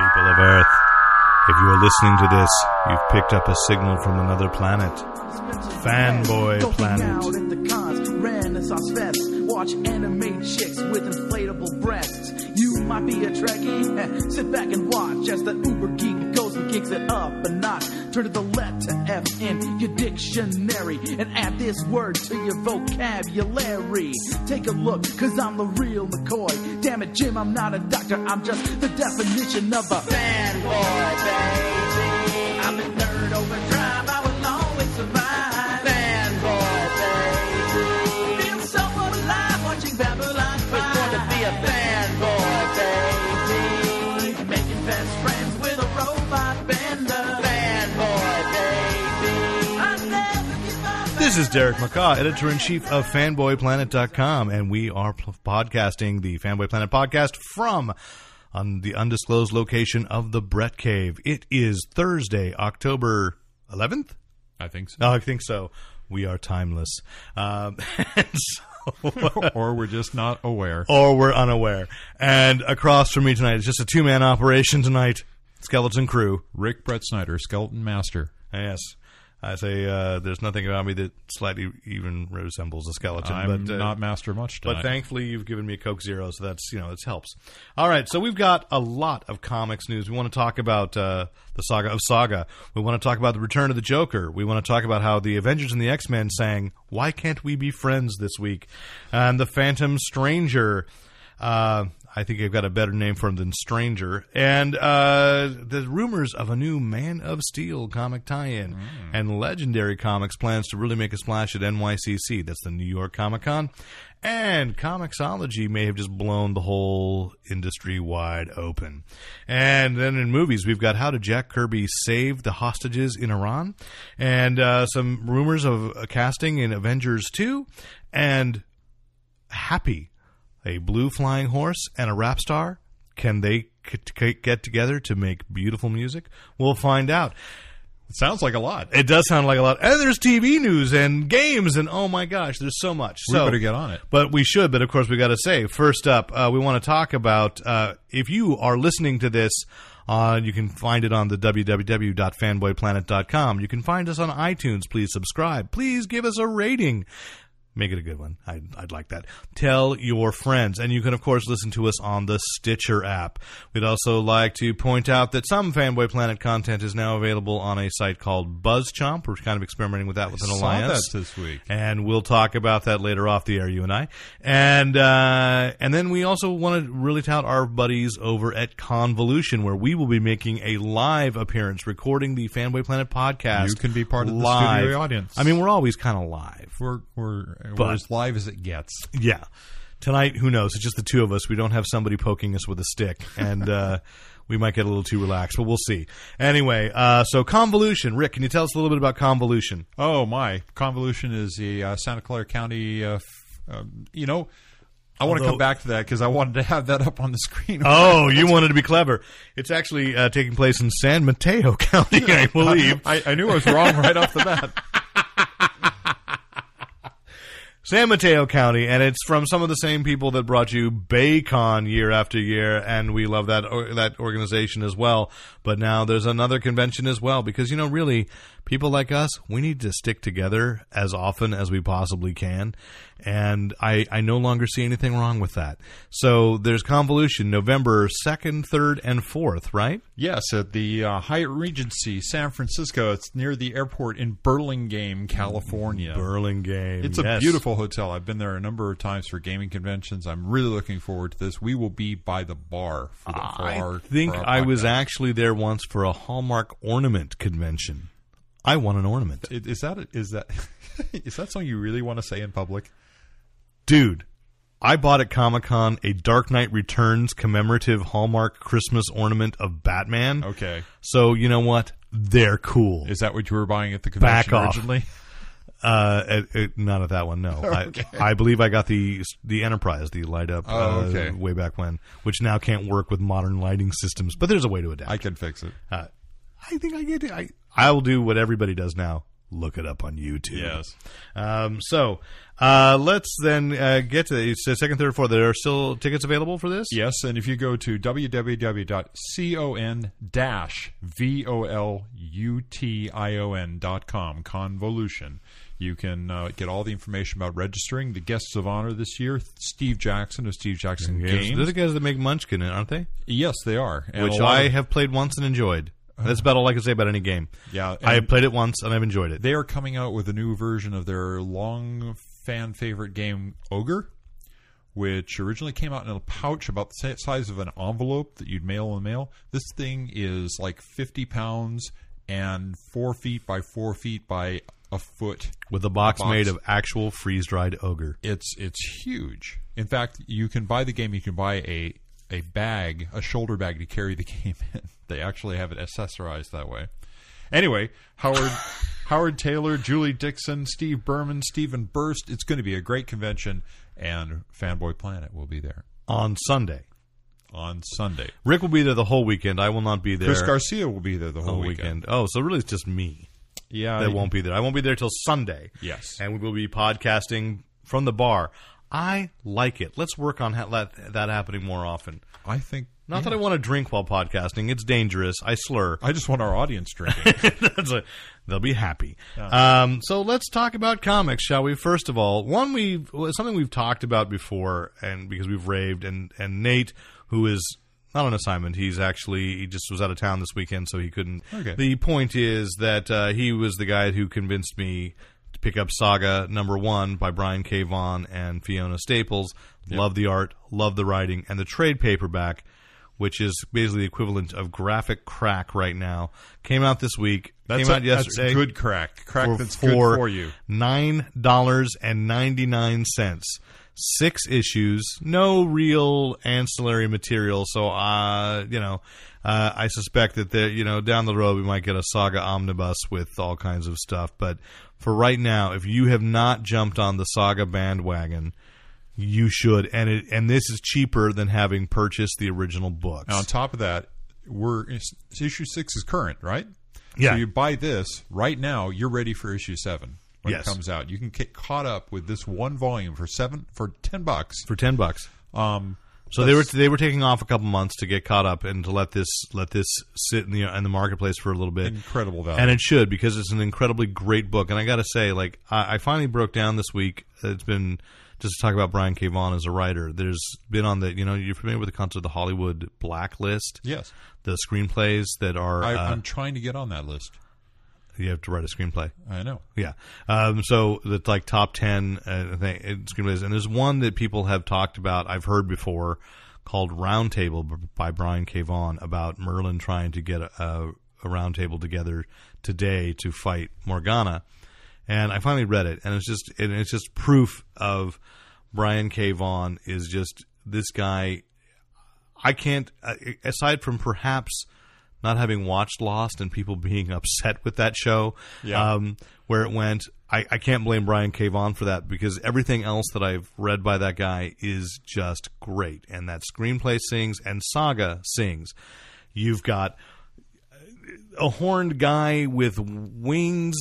People of Earth, if you are listening to this, you've picked up a signal from another planet. Fanboy Go hang out Planet. at the cons, Renaissance. Watch anime chicks with inflatable breasts. You might be a Trekkie. Sit back and watch as the uber geek kicks it up a notch. Turn to the letter F in your dictionary and add this word to your vocabulary. Take a look, cause I'm the real McCoy. Damn it, Jim, I'm not a doctor. I'm just the definition of a fanboy, baby. Is Derek McCaw, editor in chief of FanboyPlanet.com, and we are podcasting the Fanboy Planet podcast from on the undisclosed location of the Brett Cave. It is Thursday, October 11th. I think so. Oh, I think so. We are timeless, um, so, or we're just not aware. or we're unaware. And across from me tonight is just a two man operation tonight. Skeleton crew. Rick Brett Snyder, Skeleton Master. Yes. I say uh, there's nothing about me that slightly even resembles a skeleton. I'm but, uh, not Master much tonight. But thankfully, you've given me a Coke Zero, so that's you know it helps. All right, so we've got a lot of comics news. We want to talk about uh, the saga of Saga. We want to talk about the return of the Joker. We want to talk about how the Avengers and the X Men sang "Why Can't We Be Friends" this week, and the Phantom Stranger. I think I've got a better name for him than Stranger. And uh, the rumors of a new Man of Steel comic tie-in, and Legendary Comics plans to really make a splash at NYCC. That's the New York Comic Con. And Comixology may have just blown the whole industry wide open. And then in movies, we've got How Did Jack Kirby Save the Hostages in Iran? And uh, some rumors of a casting in Avengers 2. And Happy, a blue flying horse and a rap star. Can they c- get together to make beautiful music? We'll find out. It sounds like a lot. It does sound like a lot. And there's TV news and games and oh my gosh, there's so much. We so, better get on it. But we should. But of course, we got to say first up, uh, we want to talk about uh, if you are listening to this. Uh, you can find it on the www.fanboyplanet.com. You can find us on iTunes. Please subscribe. Please give us a rating. Make it a good one. I'd, I'd like that. Tell your friends. And you can, of course, listen to us on the Stitcher app. We'd also like to point out that some Fanboy Planet content is now available on a site called BuzzChomp. We're kind of experimenting with that with an Saw alliance that this week. and we'll talk about that later off the air, you and I. And uh, and then we also want to really tout our buddies over at Convolution, where we will be making a live appearance, recording the Fanboy Planet podcast. You can be part of the studio audience. I mean, we're always kind of live. We're we're, But- we're as live as it gets. Yeah. Tonight, who knows? It's just the two of us. We don't have somebody poking us with a stick, and uh, we might get a little too relaxed, but we'll see. Anyway, uh, so convolution. Rick, can you tell us a little bit about convolution? Oh my! Convolution is the uh, Santa Clara County. Uh, f- um, you know, I want to come back to that because I wanted to have that up on the screen. Oh, you wanted to be clever. It's actually uh, taking place in San Mateo County, I believe. I, I knew I was wrong right off the bat. San Mateo County, and it's from some of the same people that brought you Baycon year after year, and we love that or, that organization as well. But now there's another convention as well because you know, really, people like us, we need to stick together as often as we possibly can, and I I no longer see anything wrong with that. So there's convolution November second, third, and fourth, right? Yes, at the uh, Hyatt Regency, San Francisco. It's near the airport in Burlingame, California. Burlingame. It's a yes. beautiful hotel. I've been there a number of times for gaming conventions. I'm really looking forward to this. We will be by the bar for, the, for I our. think our I was actually there once for a Hallmark ornament convention. I want an ornament. Is that is that is that something you really want to say in public? Dude, I bought at Comic Con a Dark Knight Returns commemorative Hallmark Christmas ornament of Batman. Okay, So, you know what? They're cool. is that what you were buying at the Back convention off. originally? Uh, it, it, not at that one, no. Okay. I, I believe I got the the Enterprise, the light up, Oh, uh, okay. way back when, which now can't work with modern lighting systems. But there's a way to adapt. I can fix it. Uh, I think I get it. I I will do what everybody does now. look it up on YouTube. Yes. Um, so uh, let's then uh, get to the it's second, third, fourth. There are still tickets available for this. Yes, and if you go to www.con-volution.com, convolution, you can uh, get all the information about registering. The guests of honor this year, Steve Jackson of Steve Jackson Yes, Games. They're the guys that make Munchkin, aren't they? yes, they are. And Which I have played once and enjoyed. That's about all I can say about any game. Yeah, I have played it once and I've enjoyed it. they are coming out with a new version of their long fan favorite game Ogre, which originally came out in a pouch about the size of an envelope that you'd mail in the mail. This thing is like 50 pounds and four feet by four feet by a foot. with a box, box. made of actual freeze dried ogre. It's it's huge. In fact, you can buy the game. You can buy a a bag, a shoulder bag to carry the game in. They actually have it accessorized that way. Anyway, Howard Howard Tayler, Julie Dixon, Steve Berman, Steven Brust. It's going to be a great convention, and Fanboy Planet will be there On Sunday. on Sunday. Rick will be there the whole weekend. I will not be there Chris Garcia will be there the whole weekend. weekend. Oh, so really it's just me Yeah, that won't be there. I won't be there till Sunday. Yes. And we will be podcasting from the bar. I like it. Let's work on ha- that, that happening more often. I think. Not that I want to drink while podcasting. It's dangerous. I slur. I just want our audience drinking. A, they'll be happy. Um, so let's talk about comics, shall we? First of all, one we've something we've talked about before, and because we've raved, and and Nate, who is not on assignment, he's actually he just was out of town this weekend, so he couldn't. Okay. The point is that uh, he was the guy who convinced me to pick up Saga number one by Brian K. Vaughan and Fiona Staples. Love the art, love the writing, and the trade paperback which is basically the equivalent of graphic crack right now. Came out this week. That's, came a, out yesterday. that's good crack. Crack for, that's good for for you. Nine dollars and ninety nine cents. Six issues, no real ancillary material. So, uh, you know, uh, I suspect that there, you know, down the road we might get a saga omnibus with all kinds of stuff. But for right now, if you have not jumped on the saga bandwagon, you should. And it and this is cheaper than having purchased the original books. And on top of that, we're issue six is current, right? Yeah. So you buy this right now, you're ready for issue seven when Yes. it comes out. You can get caught up with this one volume for seven for ten bucks. for ten bucks. Um, So they were they were taking off a couple months to get caught up and to let this let this sit in the in the marketplace for a little bit. incredible value. And it should because it's an incredibly great book. And I got to say, like I, I finally broke down this week. It's been just to talk about Brian K. Vaughan as a writer. There's been on the you know you're familiar with the concept of the Hollywood blacklist. yes, The screenplays that are I, uh, I'm trying to get on that list. You have to write a screenplay. I know. Yeah. Um, so that's like top 10 uh, thing, uh, screenplays. And there's one that people have talked about, I've heard before, called Roundtable by Brian K. Vaughan about Merlin trying to get a, a, a roundtable together today to fight Morgana. And I finally read it, and it's just and it's just proof of Brian K. Vaughan is just this guy. I can't, uh, aside from perhaps not having watched Lost and people being upset with that show, Yeah. um, where it went. I, I can't blame Brian K. Vaughan for that because everything else that I've read by that guy is just great. And that screenplay sings and Saga sings. You've got a horned guy with wings,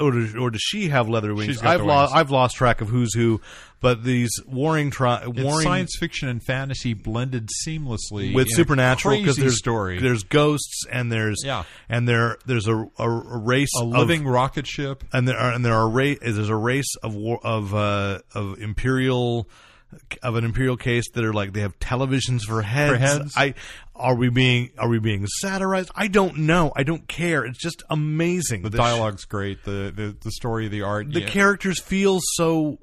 or, does- or does she have leather wings? I've lost. I've lost track of who's who, but these warring tri- It's warring science fiction and fantasy blended seamlessly with supernatural crazy there's story. there's ghosts and there's Yeah. and there there's a, a, a race a of- living rocket ship. and there are and there are ra- there's a race of war, of uh, of imperial of an imperial case that are like they have televisions for heads. heads? I are we being are we being satirized? I don't know. I don't care. It's just amazing. The sh- dialogue's great. The, the the story, the art. the yeah. characters feel so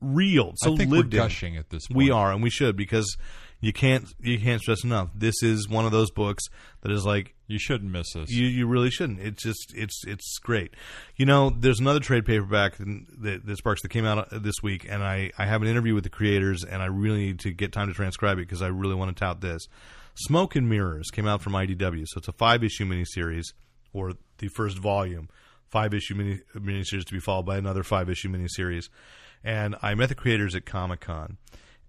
real, so I think we're lived in. gushing at this point. We are, and we should because you can't you can't stress enough. This is one of those books that is like You shouldn't miss this. you you really shouldn't. It's just it's it's great. You know, there's another trade paperback that, that Sparks that came out uh, this week, and I I have an interview with the creators, and I really need to get time to transcribe it because I really want to tout this. Smoke and Mirrors came out from IDW, so it's a five issue miniseries or the first volume, five issue mini miniseries to be followed by another five issue miniseries. And I met the creators at Comic Con,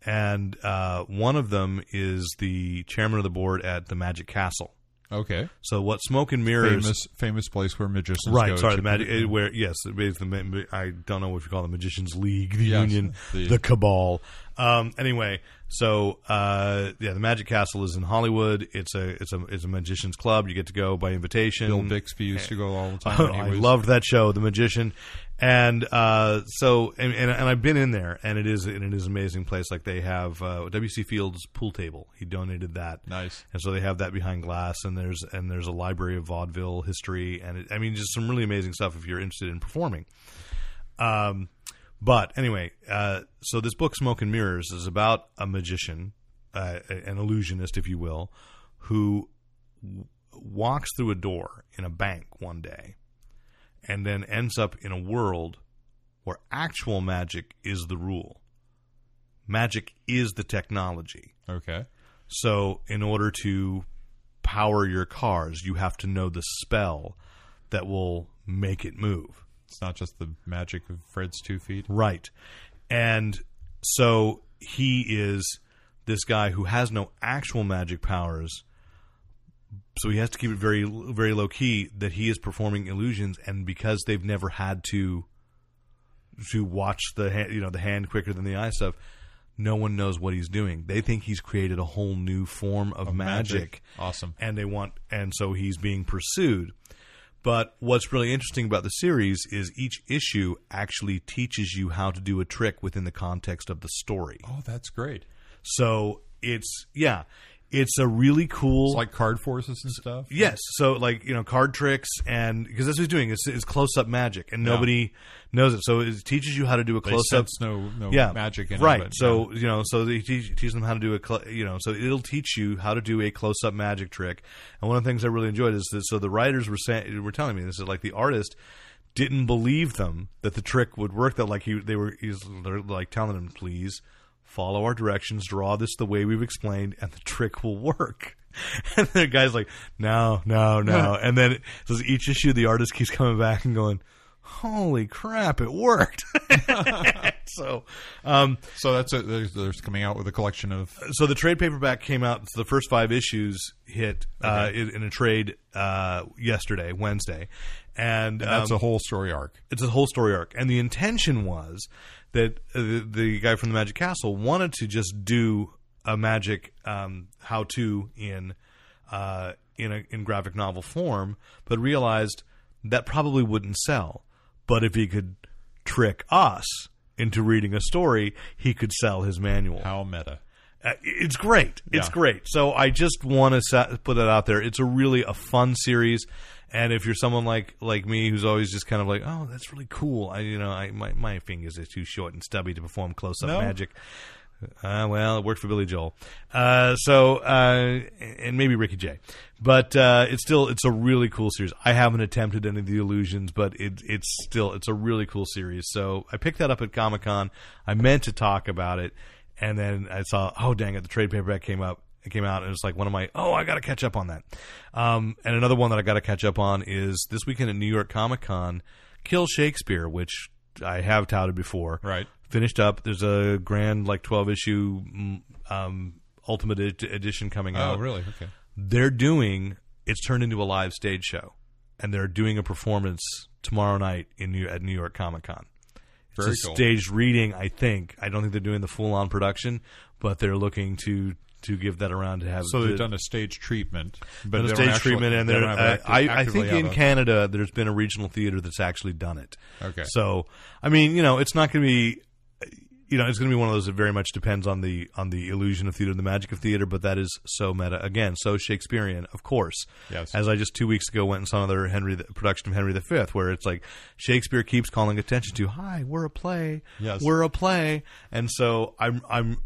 and uh, one of them is the chairman of the board at the Magic Castle Okay. So what Smoke and Mirrors Famous famous place where magicians right go sorry the magic it- where yes it is the i don't know what you call the magicians league the Yes, union the, the- cabal um anyway so uh yeah the magic castle is in hollywood it's a it's a it's a magicians club you get to go by invitation Bill Bixby used to go all the time. Oh, I was- loved that show, The Magician, and uh, so and, and, and I've been in there, and it is and it is an amazing place. Like they have uh, WC Fields pool table. He donated that, Nice. and so they have that behind glass, and there's and there's a library of vaudeville history, and it, I mean just some really amazing stuff if you're interested in performing. Um, but anyway, uh, so this book, Smoke and Mirrors, is about a magician, uh, an illusionist, if you will, who w- walks through a door in a bank one day and then ends up in a world where actual magic is the rule. Magic is the technology. Okay. So, in order to power your cars, you have to know the spell that will make it move. It's not just the magic of Fred's two feet. Right. And so he is this guy who has no actual magic powers. So he has to keep it very very low key that he is performing illusions and because they've never had to to watch the hand, you know the hand quicker than the eye stuff no one knows what he's doing. They think he's created a whole new form of, magic magic. Awesome. and they want and so he's being pursued but what's really interesting about the series is each issue actually teaches you how to do a trick within the context of the story Oh, that's great. so it's yeah it's a really cool It's like card forces and stuff. Yes, so like you know, card tricks, and because that's what he's doing. is, it's close up magic, and nobody knows it. So it teaches you how to do a They close up. sense no no Yeah, magic in right. it. but, so yeah. you know, so they teach, teach them how to do a cl- you know, so it'll teach you how to do a close up magic trick. And one of the things I really enjoyed is that so the writers were saying were telling me this is like the artist didn't believe them that the trick would work. That like he they were he's they're like telling them please follow our directions, draw this the way we've explained, and the trick will work. And the guy's like, no, no, no. and then so each issue, the artist keeps coming back and going, holy crap, it worked. so, um, so that's it. There's, there's coming out with a collection of so the trade paperback came out. So the first five issues hit uh, in, in a trade uh, yesterday, Wednesday, and, that's um, a whole story arc. it's a whole story arc. And the intention was that uh, the, the guy from the Magic Castle wanted to just do a magic um, how to in uh, in a in graphic novel form, but realized that probably wouldn't sell. But if he could trick us into reading a story, he could sell his manual. How meta. Uh, it's great. It's Yeah. great. So I just want to sa- put that out there. It's a really a fun series, and if you're someone like like me who's always just kind of like, oh, that's really cool. I you know, I my my fingers are too short and stubby to perform close up No. magic. Uh, well, it worked for Billy Joel. Uh, so uh, and maybe Ricky Jay, but uh, it's still it's a really cool series. I haven't attempted any of the illusions, but it, it's still it's a really cool series. So I picked that up at Comic Con. I meant to talk about it, and then I saw oh dang it, the trade paperback came up. It came out, and it's like one of my oh I got to catch up on that. Um, and another one that I got to catch up on is this weekend at New York Comic Con, Kill Shakespeare, which I have touted before Right. finished up. There's a grand like 12 issue mm, um, ultimate ed- edition coming Oh, out. Oh, really? Okay. They're doing it's turned into a live stage show, and they're doing a performance tomorrow night in New, at New York Comic Con. It's Very a cool. staged reading, I think. I don't think they're doing the full on production, but they're looking to to give that around to have. So they've done a stage treatment, but done a stage actually- treatment, and they they're, uh, I, I think in Canada there's been a regional theater that's actually done it. Okay. So I mean, you know, it's not going to be, you know, it's going to be one of those that very much depends on the on the illusion of theater, the magic of theater. But that is so meta again, so Shakespearean, of course. Yes. As I just two weeks ago went and saw another Henry the, production of Henry V, where it's like Shakespeare keeps calling attention to, "Hi, we're a play. Yes. We're a play." And so I'm I'm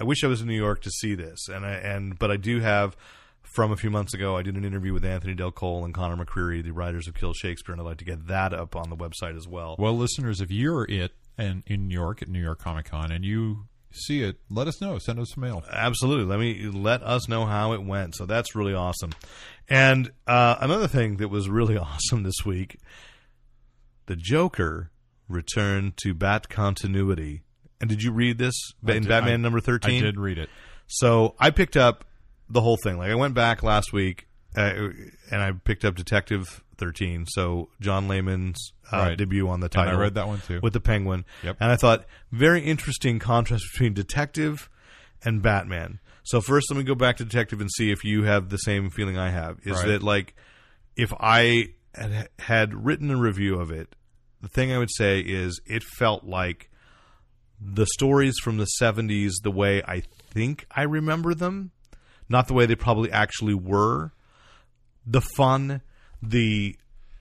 I wish I was in New York to see this, and I and but I do have. From a few months ago, I did an interview with Anthony Del Col and Conor McCreery, the writers of Kill Shakespeare, and I'd like to get that up on the website as well. Well, listeners, if you're it and in New York at New York Comic Con and you see it, let us know. Send us a mail. Absolutely. Let me let us know how it went. So that's really awesome. And uh, another thing that was really awesome this week, the Joker returned to Bat continuity. And did you read this in did- Batman I- number I thirteen? did read it. So I picked up the whole thing. Like I went back last week uh, and I picked up Detective 13. So John Layman's uh, Right. debut on the And I read that one too. with the Penguin. Yep. And I thought very interesting contrast between Detective and Batman. So first, let me go back to Detective and see if you have the same feeling I have. Is Right. that like if I had, had written a review of it, the thing I would say is it felt like the stories from the 70s the way I think I remember them, not the way they probably actually were. The fun, the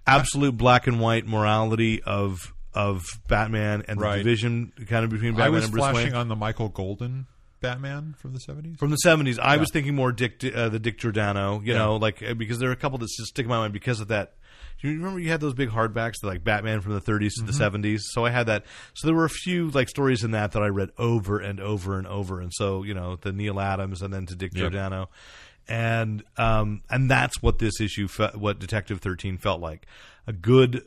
absolute black and white morality of of Batman and Right. the division kind of between I Batman was and Bruce flashing Wayne. on the Michael Golden Batman from the seventies. From the seventies, I was thinking more Dick, uh, the Dick Giordano, you Yeah. know, like uh, because there are a couple that just stick in my mind because of that. Do you remember you had those big hardbacks, like Batman from the 30s Mm-hmm. to the seventies? So I had that. So there were a few like stories in that that I read over and over and over, and so you know the Neal Adams and then to Dick Yep. Giordano, and um and that's what this issue, fe- what Detective Thirteen felt like, a good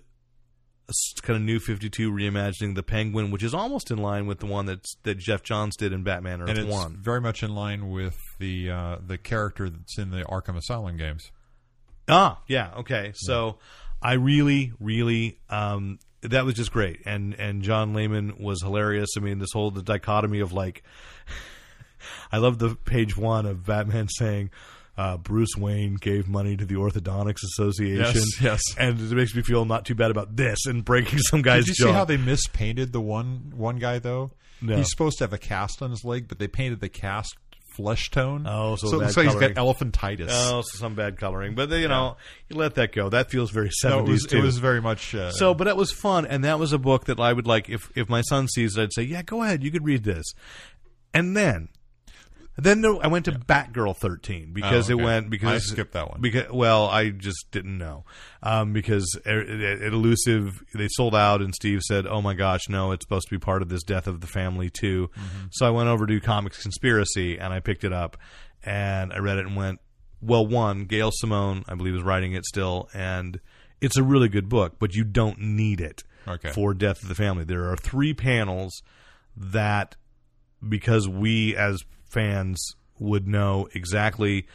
kind of new 52 reimagining the penguin which is almost in line with the one that's that geoff johns did in batman earth and it's one very much in line with the uh, the character that's in the Arkham Asylum games. Ah, yeah, okay. So I really, really um that was just great. And and John Layman was hilarious. I mean, this whole the dichotomy of like I love the page one of Batman saying uh, Bruce Wayne gave money to the Orthodontics Association. Yes, yes. And it makes me feel not too bad about this and breaking some guy's Did you jaw. see how they mispainted the one one guy though? No. He's supposed to have a cast on his leg, but they painted the cast flesh tone. Oh, so so bad he's coloring. got elephantitis. Oh, so some bad coloring, but you know, you let that go. That feels very no, seventies it was, too. it was very much uh, So, but that was fun, and that was a book that I would like. If if my son sees it, I'd say, "Yeah, go ahead, you could read this." And then, then there, I went to Batgirl thirteen because Oh, okay. it went because I skipped that one. Because well, I just didn't know um, because at, at at Illusive they sold out, and Steve said, "Oh my gosh, no, it's supposed to be part of this Death of the Family too." Mm-hmm. So I went over to Comics Conspiracy and I picked it up, and I read it and went, "Well, one, Gail Simone, I believe, is writing it still, and." It's a really good book, but you don't need it Okay. for Death of the Family. There are three panels that, because we as fans would know exactly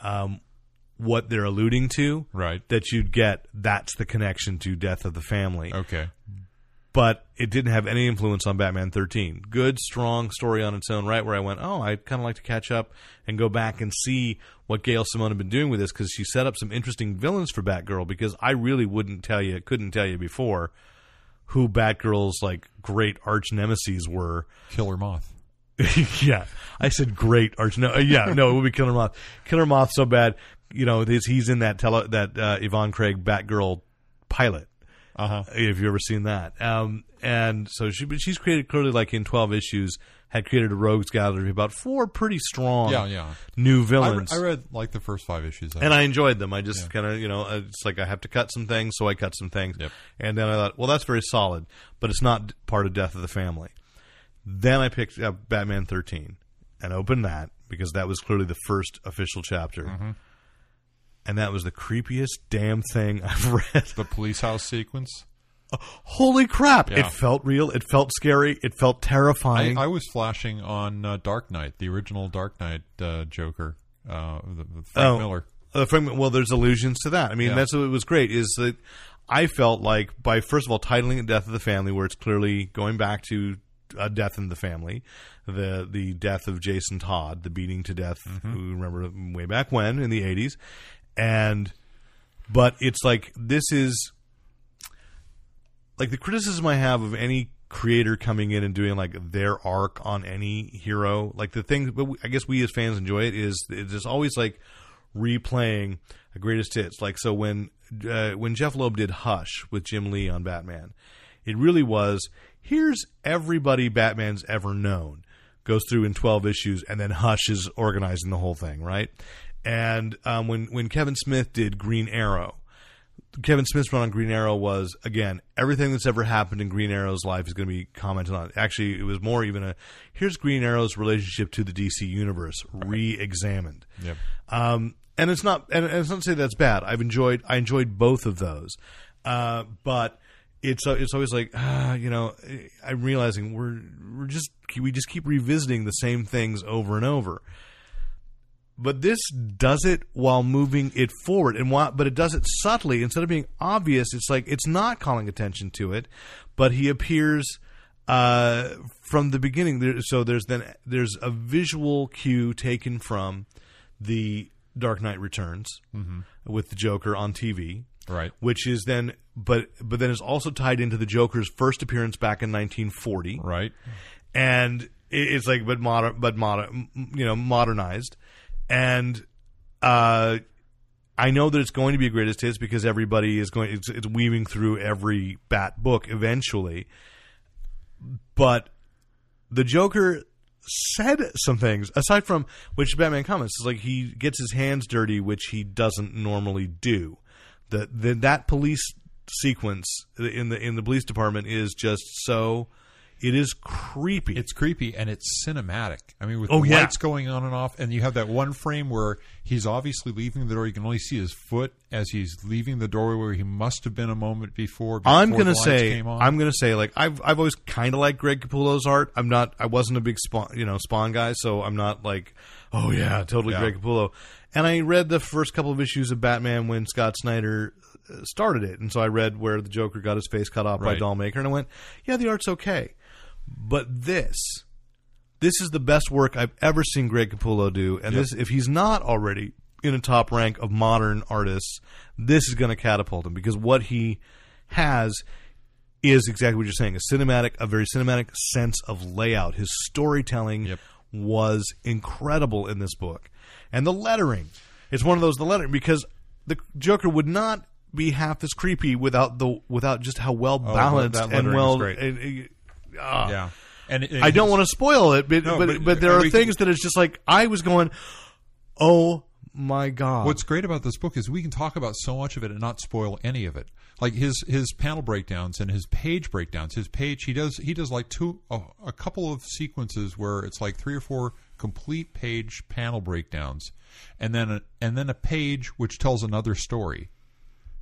um, what they're alluding to, Right. that you'd get that's the connection to Death of the Family. okay. But it didn't have any influence on Batman 13. Good, strong story on its own right, where I went, oh, I'd kind of like to catch up and go back and see what Gail Simone had been doing with this because she set up some interesting villains for Batgirl because I really wouldn't tell you, couldn't tell you before who Batgirl's like great arch nemesis were. Killer Moth. yeah, I said great arch. No, uh, yeah, no, it would be Killer Moth. Killer Moth so bad, you know, he's, he's in that tele, that uh, Yvonne Craig Batgirl pilot. Uh huh. If you ever seen that, um, and so she, but she's created clearly like in twelve issues, had created a rogues gallery about four pretty strong, Yeah, yeah. new I, re- villains. I read like the first five issues. Of and. I enjoyed them. I just kind of, you know, uh, it's like I have to cut some things, so I cut some things. Yep. And then I thought, well, that's very solid, but it's not part of Death of the Family. Then I picked up Batman 13 and opened that because that was clearly the first official chapter. Mm-hmm. And that was the creepiest damn thing I've read. the police house sequence. Holy crap! Yeah. It felt real. It felt scary. It felt terrifying. I was flashing on uh, Dark Knight, the original Dark Knight uh, Joker, uh, the, the Frank Oh. Miller. Uh, from, well, there's allusions to that. I mean, Yeah. that's what was great. Is that I felt like by first of all titling it "Death of the Family," where it's clearly going back to a death in the family, the the death of Jason Todd, the beating to death. Mm-hmm. We remember way back when in the '80s, and but it's like this is like the criticism I have of any creator coming in and doing like their arc on any hero, like the thing, but we- I guess we as fans enjoy it is it's just always like replaying a greatest hits. Like so when uh, when Jeph Loeb did Hush with Jim Lee on Batman, it really was here's everybody Batman's ever known goes through in 12 issues and then Hush is organizing the whole thing, right? And um, when when Kevin Smith did Green Arrow, Kevin Smith's run on Green Arrow was again everything that's ever happened in Green Arrow's life is going to be commented on. Actually, it was more even a here's Green Arrow's relationship to the DC universe re-examined. Yep. Um, and it's not, and it's not to say that's bad. I've enjoyed, I enjoyed both of those, uh, but it's uh, it's always like, ah, you know, I'm realizing we're we're just we just keep revisiting the same things over and over. but this does it while moving it forward, and why, but it does it subtly instead of being obvious. It's like it's not calling attention to it, but he appears uh, from the beginning. There, so there's then there's a visual cue taken from the Dark Knight Returns with the Joker on TV, Right. which is then but but then it's also tied into the Joker's first appearance back in 1940 Right. and it's like but modern but modern you know modernized. And uh I know that it's going to be a greatest hits because everybody is going it's, it's weaving through every bat book eventually. But the Joker said some things aside from which Batman comments is like he gets his hands dirty which he doesn't normally do. The, the that police sequence in the in the police department is just so it is creepy It's creepy and it's cinematic. I mean, with Oh, the yeah. lights going on and off, and you have that one frame where he's obviously leaving the door. You can only see his foot as he's leaving the doorway where he must have been a moment before. before I'm gonna say. I'm gonna say like I've I've always kind of liked Greg Capullo's art. I'm not I wasn't a big spawn you know Spawn guy, so I'm not like oh yeah totally Yeah. Greg Capullo. And I read the first couple of issues of Batman when Scott Snyder started it, and so I read where the Joker got his face cut off by Dollmaker, and I went yeah the art's okay, but this. This is the best work I've ever seen Greg Capullo do, and this if he's not already in a top rank of modern artists, this is going to catapult him because what he has is exactly what you're saying a cinematic a very cinematic sense of layout. His storytelling Yep. was incredible in this book. And the lettering it's one of those the lettering because the joker would not be half as creepy without the without just how well Oh, balanced that and well and- and- ah. yeah, and, and I don't want to spoil it, but, No, but, but- but there are we can- things that it's just like I was going, oh my god! What's great about this book is we can talk about so much of it and not spoil any of it. Like his his panel breakdowns and his page breakdowns. His page he does he does like two a, a couple of sequences where it's like three or four complete page panel breakdowns, and then a, and then a page which tells another story.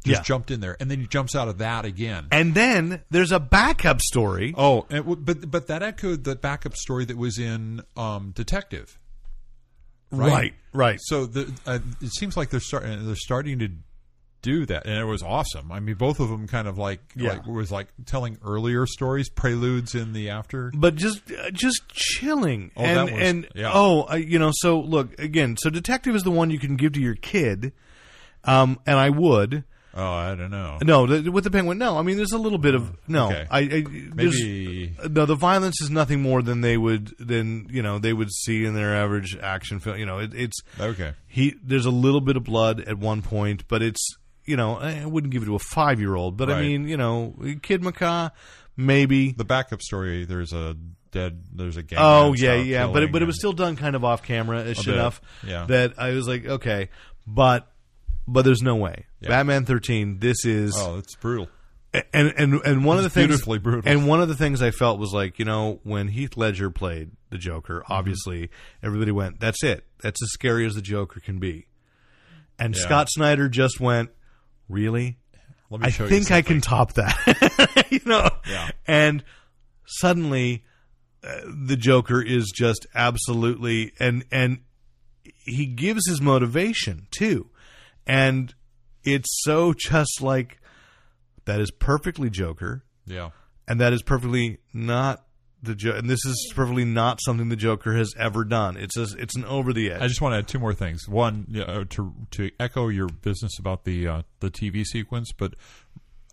Just Yeah. jumped in there, and then he jumps out of that again. and then there's a backup story. Oh, and, but but that echoed the backup story that was in um, Detective. right, right. right. So the, uh, it seems like they're starting they're starting to do that, and it was awesome. I mean, both of them kind of like Yeah. like was like telling earlier stories, preludes in the after. but just uh, just chilling Oh, and that was- and yeah. oh uh, you know so look again so detective is the one you can give to your kid um and i would Oh, I don't know. no the, with the penguin no i mean there's a little bit of mm, no Okay. i, I Maybe no the violence is nothing more than they would than you know they would see in their average action film you know it, it's okay. he there's a little bit of blood at one point but it's you know i wouldn't give it to a five year old but i mean you know kid McCaw maybe The backup story. There's a dead. There's a gang. Oh yeah, yeah, but it, but it was still done kind of off camera ish enough yeah. that I was like, okay, but but there's no way. Yeah. Batman 13. This is Oh, it's brutal. and and and one of the things beautifully brutal. And one of the things I felt was like, you know, when Heath Ledger played the Joker, Mm-hmm. obviously everybody went, "That's it. That's as scary as the Joker can be." And Yeah. Scott Snyder just went, "Really? Let me I show you think I can top that." you know. Yeah. And suddenly uh, the Joker is just absolutely and and he gives his motivation too. And it's so just like that is perfectly Joker Yeah. and that is perfectly not the Joker. and this is perfectly not something the Joker has ever done. It's a, it's an over the edge. I just want to add two more things. One, uh, to to echo your business about the uh, the TV sequence, but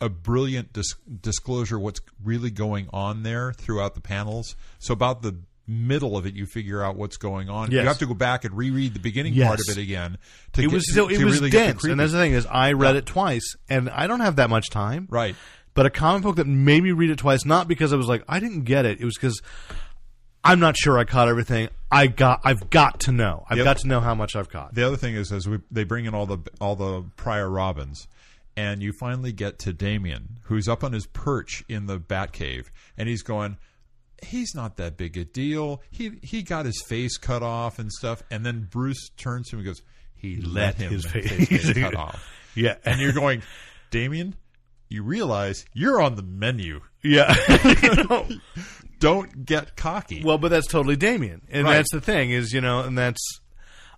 a brilliant dis- disclosure what's really going on there throughout the panels. So about the middle of it, you figure out what's going on. Yes. You have to go back and reread the beginning Yes. part of it again. To it get, was so it was really dense, and that's the thing is I read it twice, and I don't have that much time. right. But a comic book that made me read it twice, not because I was like I didn't get it. It was because I'm not sure I caught everything. I got. I've got to know. I've Yep. got to know how much I've caught. The other thing is, as we they bring in all the all the prior Robins, and you finally get to Damian, who's up on his perch in the Batcave, and he's going, "He's not that big a deal. He he got his face cut off and stuff." And then Bruce turns to him and goes, "He let, him his face- face, cut off." Yeah, And you're going, Damian, you realize you're on the menu. yeah. You know? Don't get cocky. Well, but that's totally Damian, and Right. that's the thing is, you know, and that's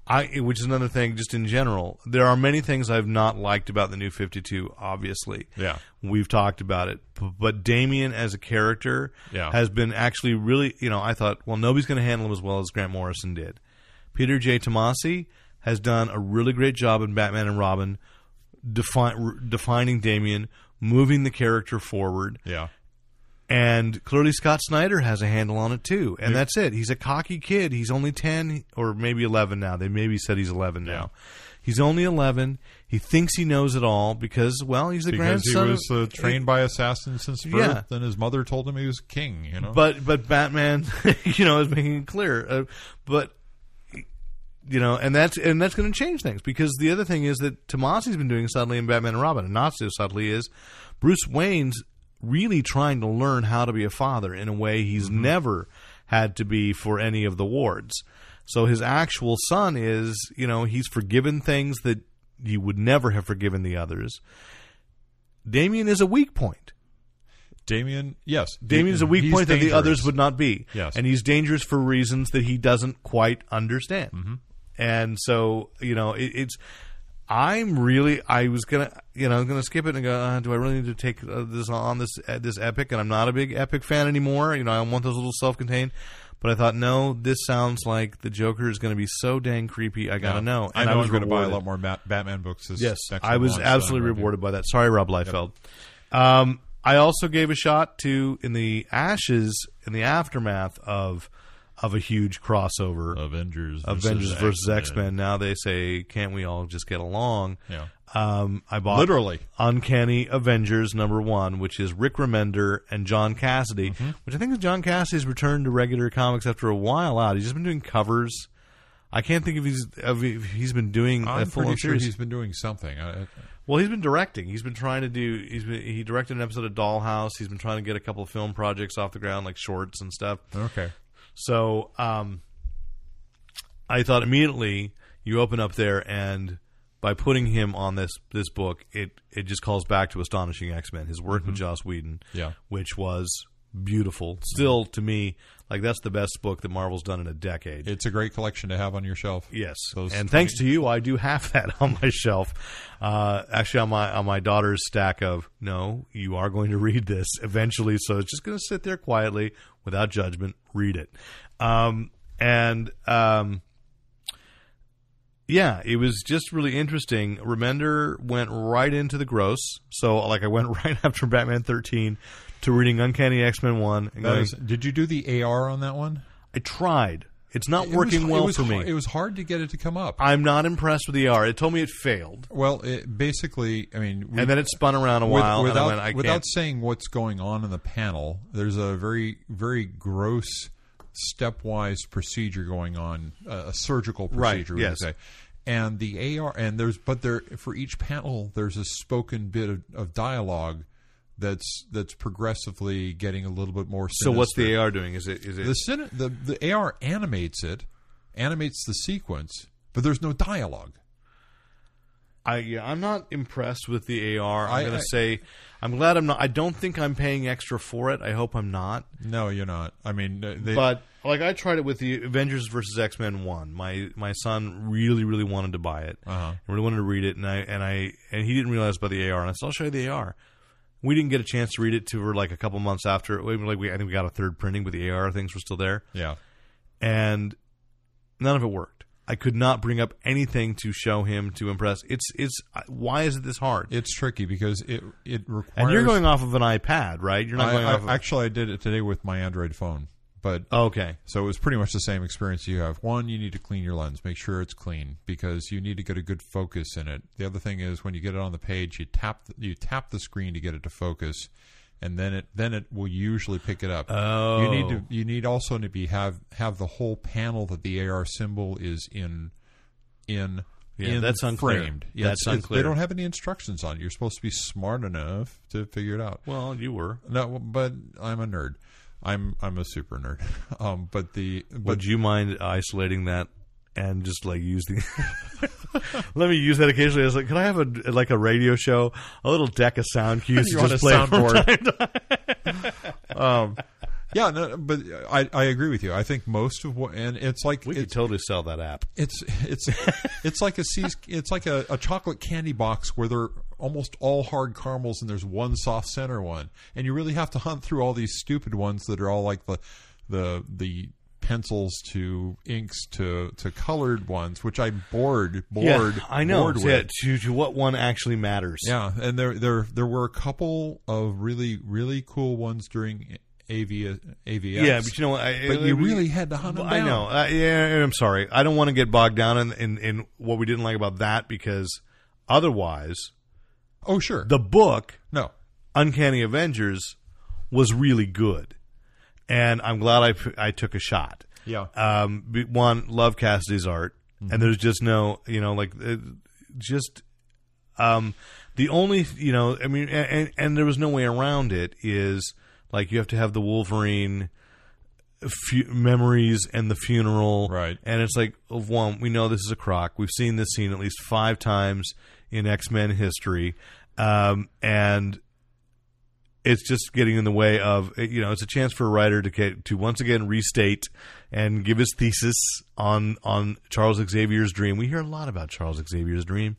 I, which is another thing, just in general. There are many things I've not liked about the new 52, obviously. Yeah. We've talked about it. But Damian as a character Yeah. has been actually really, you know, I thought, well, nobody's going to handle him as well as Grant Morrison did. Peter J. Tomasi has done a really great job in Batman and Robin, defi- defining Damian, moving the character forward. Yeah. And clearly, Scott Snyder has a handle on it too. And that's it. He's a cocky kid. He's only 10 or maybe 11 now. They maybe said he's 11 now. He's only 11. He thinks he knows it all because, well, he's the Because he was uh, of- trained by assassins since birth, Yeah. and his mother told him he was king. You know, But but Batman, you know, is making it clear. Uh, but you know, and that's and that's going to change things because the other thing is that Tomasi's been doing subtly in Batman and Robin, and not so subtly is Bruce Wayne's really trying to learn how to be a father in a way he's never had to be for any of the wards. So his actual son is, you know, he's forgiven things that you would never have forgiven the others. Damian is a weak point. Damian, yes, Damian's a weak He's point that the others would not be. Yes. And he's dangerous for reasons that he doesn't quite understand. Mm-hmm. And so, you know, it, it's. I'm really. I was gonna, you know, I'm gonna skip it and go. Uh, do I really need to take uh, this on this uh, this epic? And I'm not a big epic fan anymore. You know, I want those little self-contained. But I thought, no, this sounds like the Joker is going to be so dang creepy. I gotta Yeah. know. I And know was I'm going to buy a lot more Bat- Batman books. This Yes, next I was absolutely rewarded by that. Sorry, Rob Liefeld. Um, I also gave a shot to in the ashes in the aftermath of of a huge crossover, Avengers, Avengers versus X Men. Now they say, can't we all just get along? Yeah. Um, I bought Literally. Uncanny Avengers number one, which is Rick Remender and John Cassaday, Mm-hmm. which I think is John Cassaday's returned to regular comics after a while out. He's just been doing covers. I can't think if he's if he's been doing a I'm full pretty sure series. he's been doing something. I, Well, he's been directing. He's been trying to do. He's been, he directed an episode of Dollhouse. He's been trying to get a couple of film projects off the ground, like shorts and stuff. okay. So, um, I thought immediately you open up there, and by putting him on this this book, it it just calls back to Astonishing X Men, his work with Joss Whedon, Yeah. which was beautiful. Still, to me, like that's the best book that Marvel's done in a decade. It's a great collection to have on your shelf. Yes, Those and 20 thanks to you, I do have that on my shelf. Uh, actually, on my on my daughter's stack of no, you are going to read this eventually, so it's just going to sit there quietly without judgment. Read it, um, and um, yeah, it was just really interesting. Remender went right into the gross, so like I went right after Batman thirteen to reading Uncanny X Men one. And going, is, did you do the AR on that one? I tried. It's not It working it well was for me. It was hard to get it to come up. I'm not impressed with the R. It told me it failed. well, it, basically, I mean, we, and then it spun around a with- while, without, and I went, I without can't. saying what's going on in the panel, there's a very, very gross stepwise procedure going on, uh, a surgical procedure, we yes. say. And the AR, and there's, but there for each panel, there's a spoken bit of, of dialogue that's that's progressively getting a little bit more. So what's the AR doing? Is it is it? the cine, the the AR animates it, animates the sequence, but there's no dialogue. I yeah, I'm not impressed with the AR. I'm I- going to say I'm glad I'm not. I don't think I'm paying extra for it. I hope I'm not. No, you're not. I mean, they, But like I tried it with the Avengers versus X Men one. My my son really really wanted to buy it. Uh-huh. and really wanted to read it, and I and I and he didn't realize about the AR. And I said, I'll show you the AR. We didn't get a chance to read it to her like a couple months after. Like we, I think we got a third printing, but the AR things were still there. yeah, and none of it worked. I could not bring up anything to show him to impress. It's it's uh, why is it this hard? it's tricky because it it requires. and you're going off of an iPad, right? You're not I, going I- off. Of, actually, I did it today with my Android phone, but okay, so it was pretty much the same experience you have. One, you need to clean your lens, make sure it's clean because you need to get a good focus in it. The other thing is when you get it on the page, you tap you tap the screen to get it to focus, and then it then it will usually pick it up. Oh. You need to you need also to be have have the whole panel that the AR symbol is in in Yeah, that's unclear. framed. That's it's- it's- unclear. They don't have any instructions on it. You're supposed to be smart enough to figure it out. well, you were. No, but I'm a nerd. I'm I'm a super nerd. Um, but the but Would you mind isolating that and just like use the? Let me use that occasionally. I was like, can I have a like a radio show, a little deck of sound cues You to just play from soundboard. time to time? um, yeah, no, but I, I agree with you. I think most of what, and it's like We could it's totally sell that app. it's it's it's like a it's like a, a chocolate candy box where they're almost all hard caramels and there's one soft center one, and you really have to hunt through all these stupid ones that are all like the the the pencils to inks to to colored ones, which I bored bored. I know. bored Yeah, with. to, to what one actually matters. Yeah, and there there there were a couple of really really cool ones during AV AVX. Yeah, but you know, what, I, But you really had to hunt them I down. know. Uh, yeah, I'm sorry. I don't want to get bogged down in, in, in what we didn't like about that because otherwise, Oh sure, the book no, Uncanny Avengers was really good, and I'm glad I I took a shot. Yeah. Um, one, love Cassaday's art, Mm-hmm. and there's just no, you know, like uh, just um, the only, you know, I mean, and, and there was no way around it. Is like you have to have the Wolverine fu- memories and the funeral, Right. And it's like, of one, we know this is a crock. We've seen this scene at least five times in X Men history, um, and it's just getting in the way of you know it's a chance for a writer to get to once again restate and give his thesis on on Charles Xavier's dream. We hear a lot about Charles Xavier's dream.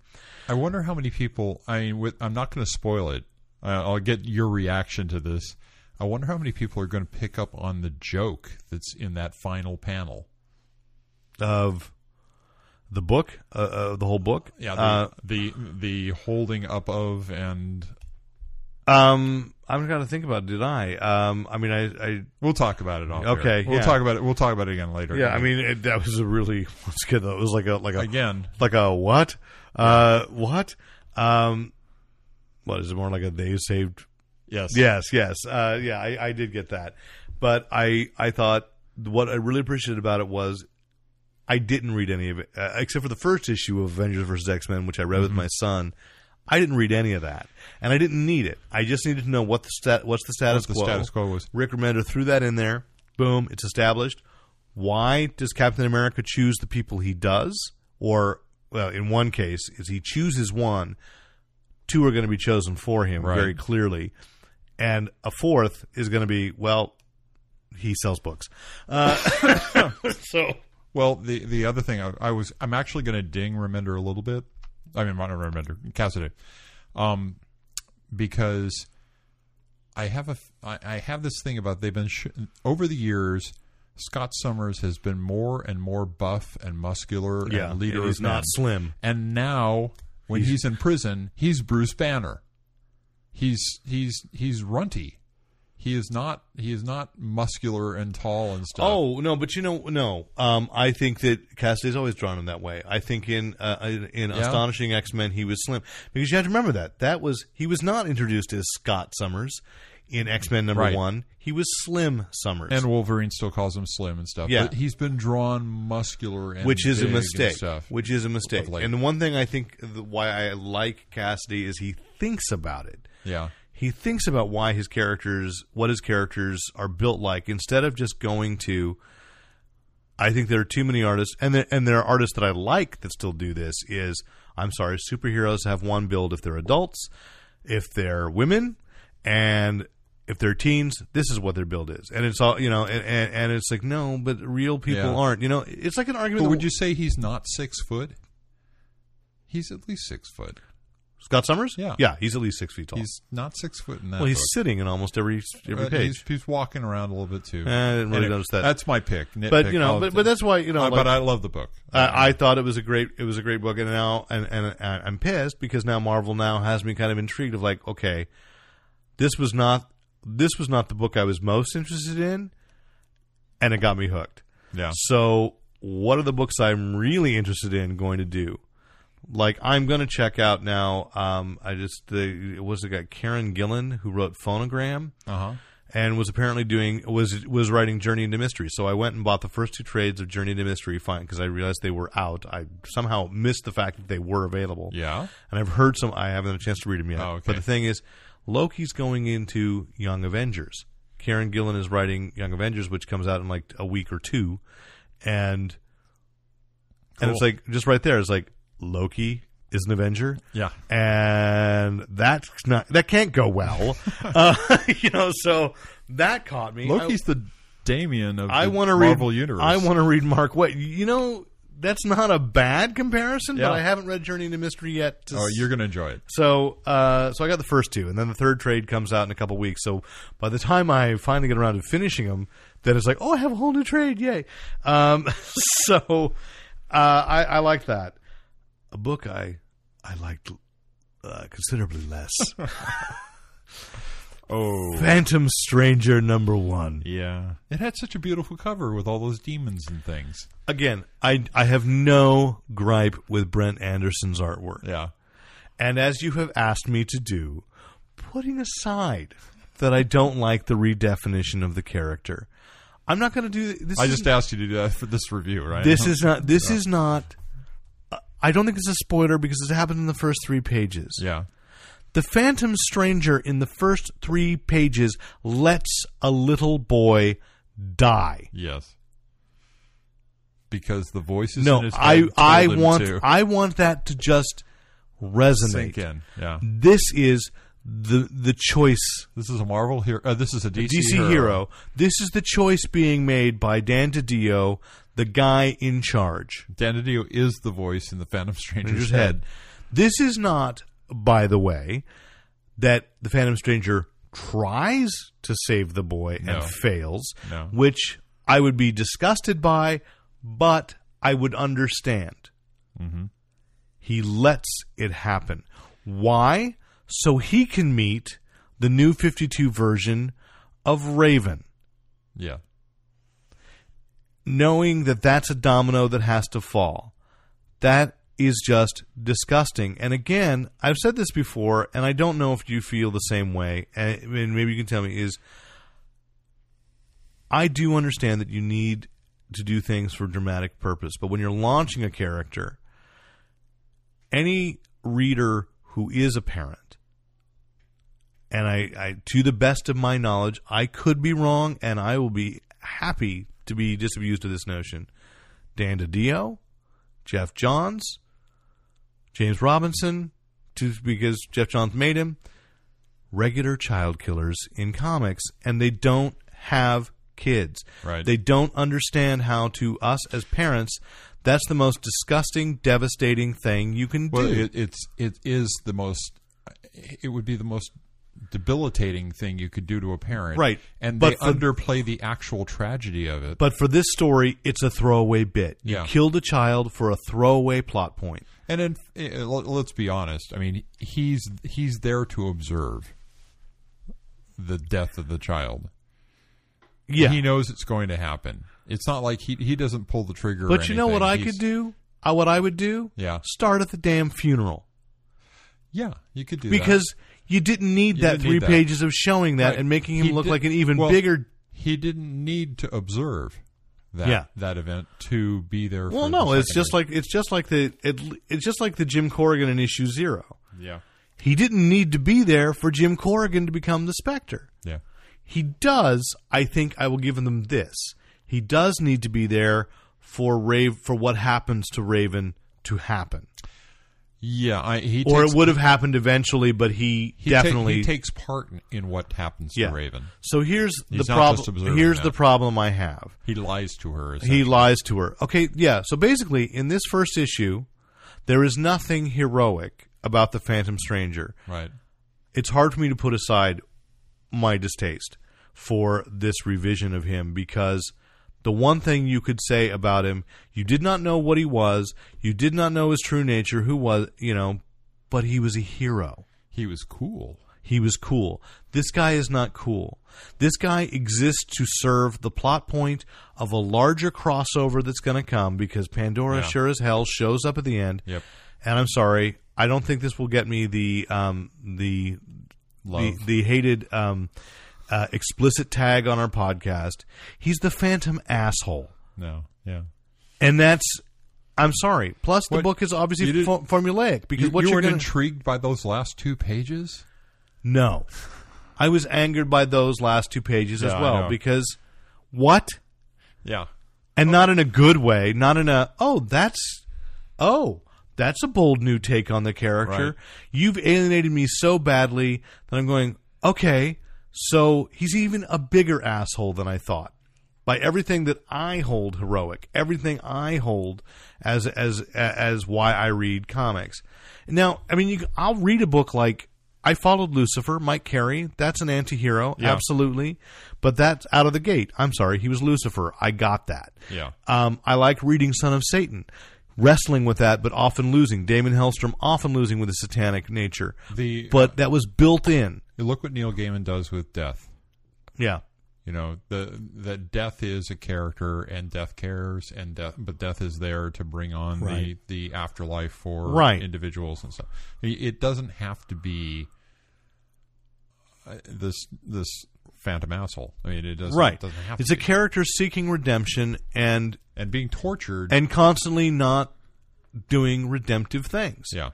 I wonder how many people. I mean, with, I'm not going to spoil it. Uh, I'll get your reaction to this. I wonder how many people are going to pick up on the joke that's in that final panel. of the book, uh, uh, the whole book. Yeah, the, Uh, the the holding up of and um, I'm going to think about. It, did I? Um, I mean, I, I we'll talk about it. Off Okay, we'll talk about it. We'll talk about it again later. yeah. I mean, it, that was a really let's get that. It was like a like a again, like a what? Uh, what? Um, what is it more like a they saved yes, Yes, yes, uh, yeah, I, I did get that, but I I thought what I really appreciated about it was I didn't read any of it uh, except for the first issue of Avengers vs X Men, which I read with Mm-hmm. my son. I didn't read any of that, and I didn't need it. I just needed to know what the stat what's the status What the quo. status quo was. Rick Remender threw that in there. Boom, it's established. Why does Captain America choose the people he does? Or, well, in one case, is he chooses one, two are going to be chosen for him Right. very clearly, and a fourth is going to be, well, he sells books. Uh, so, Well, the the other thing I, I was I'm actually going to ding Remender a little bit. I mean, not Remender, Cassaday, um, because I have a I, I have this thing about they've been sh- over the years. Scott Summers has been more and more buff and muscular yeah, and leader he's not slim. And now, when he's, in prison, he's Bruce Banner. He's he's he's runty. He is not he is not muscular and tall and stuff. Oh no, but you know, no. Um, I think that Cassaday's always drawn him that way. I think in uh, in, Yeah? Astonishing X Men he was slim because you have to remember that that was he was not introduced as Scott Summers in X Men number Right. one. He was Slim Summers, And Wolverine still calls him slim and stuff. Yeah. But he's been drawn muscular and which is a mistake. Stuff. Which is a mistake. And the one thing I think the, why I like Cassidy is he thinks about it. yeah. He thinks about why his characters, what his characters are built like, instead of just going to. I think there are too many artists, and there, and there are artists that I like that still do this. Is I'm sorry, superheroes have one build if they're adults, if they're women, and if they're teens. This is what their build is, and it's all you know, and, and, and it's like no, but real people Yeah. aren't. You know, it's like an argument. But would you say he's not six foot? He's at least six foot. Scott Summers? Yeah. yeah, he's at least six feet tall. He's not six foot in that. well, he's book. sitting in almost every every But page. He's, he's walking around a little bit too. Eh, I didn't really notice that. That's my pick. but you know, I'll- but, but that's why you know. Uh, like- but I love the book. I, I thought it was a great it was a great book, and now and and I- I'm pissed because now Marvel now has me kind of intrigued of like, okay, this was not this was not the book I was most interested in, and it got me hooked. yeah. So, what are the books I'm really interested in going to do? Like, I'm going to check out now. Um, I just the was it got Kieron Gillen who wrote Phonogram Uh huh. and was apparently doing was was writing Journey into Mystery. So I went and bought the first two trades of Journey into Mystery, fine, because I realized they were out. I somehow missed the fact that they were available. Yeah. and I've heard some. I haven't had a chance to read them yet. Oh, okay. But the thing is, Loki's going into Young Avengers. Kieron Gillen is writing Young Avengers, which comes out in like a week or two, and and it's like just right there. It's like Loki is an Avenger Yeah. and that's not that can't go well uh, you know so that caught me. Loki's the Damian of I, I the want to read Marvel universe. I want to read Mark Waid. You know, that's not a bad comparison, Yeah. but I haven't read Journey into Mystery yet. Oh, you're going to enjoy it. So, uh, so I got the first two, and then the third trade comes out in a couple weeks. So, by the time I finally get around to finishing them, then it's like, oh, I have a whole new trade, yay! Um, so, uh, I, I like that. A book I I liked uh, considerably less. Oh, Phantom Stranger number one. yeah. It had such a beautiful cover with all those demons and things. Again, I I have no gripe with Brent Anderson's artwork. Yeah. And as you have asked me to do, putting aside that I don't like the redefinition of the character, I'm not going to do this. I just asked you to do that for this review, right? this is not. This is not. I don't think it's a spoiler because it happened in the first three pages. yeah. The Phantom Stranger in the first three pages lets a little boy die. Yes. Because the voices No, in his I I want to I want that to just resonate. sink in. Yeah. This is the the choice This is a Marvel hero. Uh, this is a DC, DC hero. This is the choice being made by Dan DiDio, the guy in charge. Dan DiDio is the voice in the Phantom Stranger's Stranger's head. head. This is not, by the way, that the Phantom Stranger tries to save the boy No. and fails, No. which I would be disgusted by, but I would understand. Mm-hmm. He lets it happen. Why? So he can meet the new 52 version of Raven. Yeah. Knowing that that's a domino that has to fall. That is just disgusting. And again, I've said this before, and I don't know if you feel the same way. And maybe you can tell me is I do understand that you need to do things for dramatic purpose, but when you're launching a character, any reader who is a parent, and I, I to the best of my knowledge, I could be wrong, and I will be happy to be disabused of this notion. Dan DiDio, Geoff Johns, James Robinson, to, because Geoff Johns made him, regular child killers in comics, and they don't have kids. Right. They don't understand how to us as parents. That's the most disgusting, devastating thing you can Well, do. it, it's it is the most. It would be the most debilitating thing you could do to a parent, Right. And But they for- underplay the actual tragedy of it. but for this story, it's a throwaway bit. You Yeah. killed a child for a throwaway plot point. And then, eh, let- let's be honest. I mean, he's he's there to observe the death of the child. Yeah. He knows it's going to happen. It's not like he he doesn't pull the trigger. But you know what. I He's- could do? Uh, what I would do? Yeah. Start at the damn funeral. Yeah, you could do that. You didn't need You that didn't three need that. pages of showing that Right. and making him He look did- like an even well, bigger. he didn't need to observe that Yeah. that event to be there. Well, for no, the it's just like it's just like the it, it's just like the Jim Corrigan in issue zero. yeah, He didn't need to be there for Jim Corrigan to become the Spectre. yeah, He does. I think I will give them this. He does need to be there for Rave for what happens to Raven to happen, yeah. I, he or takes, it would have happened eventually, but he, he ta- definitely he takes part in- in what happens yeah. to Raven. So here's He's the problem. Here's that. the problem I have. He lies to her. He lies to her. Okay, yeah. So basically, in this first issue, there is nothing heroic about the Phantom Stranger. right. It's hard for me to put aside my distaste for this revision of him because the one thing you could say about him, you did not know what he was, you did not know his true nature, who was, you know, but he was a hero. He was cool. He was cool. This guy is not cool. This guy exists to serve the plot point of a larger crossover that's going to come because Pandora Yeah. sure as hell shows up at the end. Yep. And I'm sorry, I don't think this will get me the um, the the, the hated um, uh, explicit tag on our podcast. He's the Phantom asshole, No. Yeah. and that's. I'm sorry. Plus, the What- book is obviously you did- fo- formulaic because You, what you you're weren't going intrigued by those last two pages? No. I was angered by those last two pages as Yeah, I well know. because what? Yeah. And not in a good way, not in a oh, that's oh, that's a bold new take on the character. Right. You've alienated me so badly that I'm going, okay, So he's even a bigger asshole than I thought. By everything that I hold heroic, everything I hold as as as why I read comics. Now, I mean, you, I'll read a book like I followed Lucifer, Mike Carey. That's an anti-hero, Yeah. absolutely. But that's out of the gate. I'm sorry, he was Lucifer. I got that. Yeah. Um, I like reading Son of Satan, wrestling with that, but often losing. Daimon Hellstrom often losing with his satanic nature. The- but that was built in. Look what Neil Gaiman does with death. Yeah. You know, the that death is a character and death cares and death but death is there to bring on Right. the, the afterlife for Right. individuals and stuff. It it doesn't have to be uh, this this phantom asshole. I mean, it doesn't Right. Doesn't have It's a be. character seeking redemption and and being tortured. and constantly not doing redemptive things. yeah.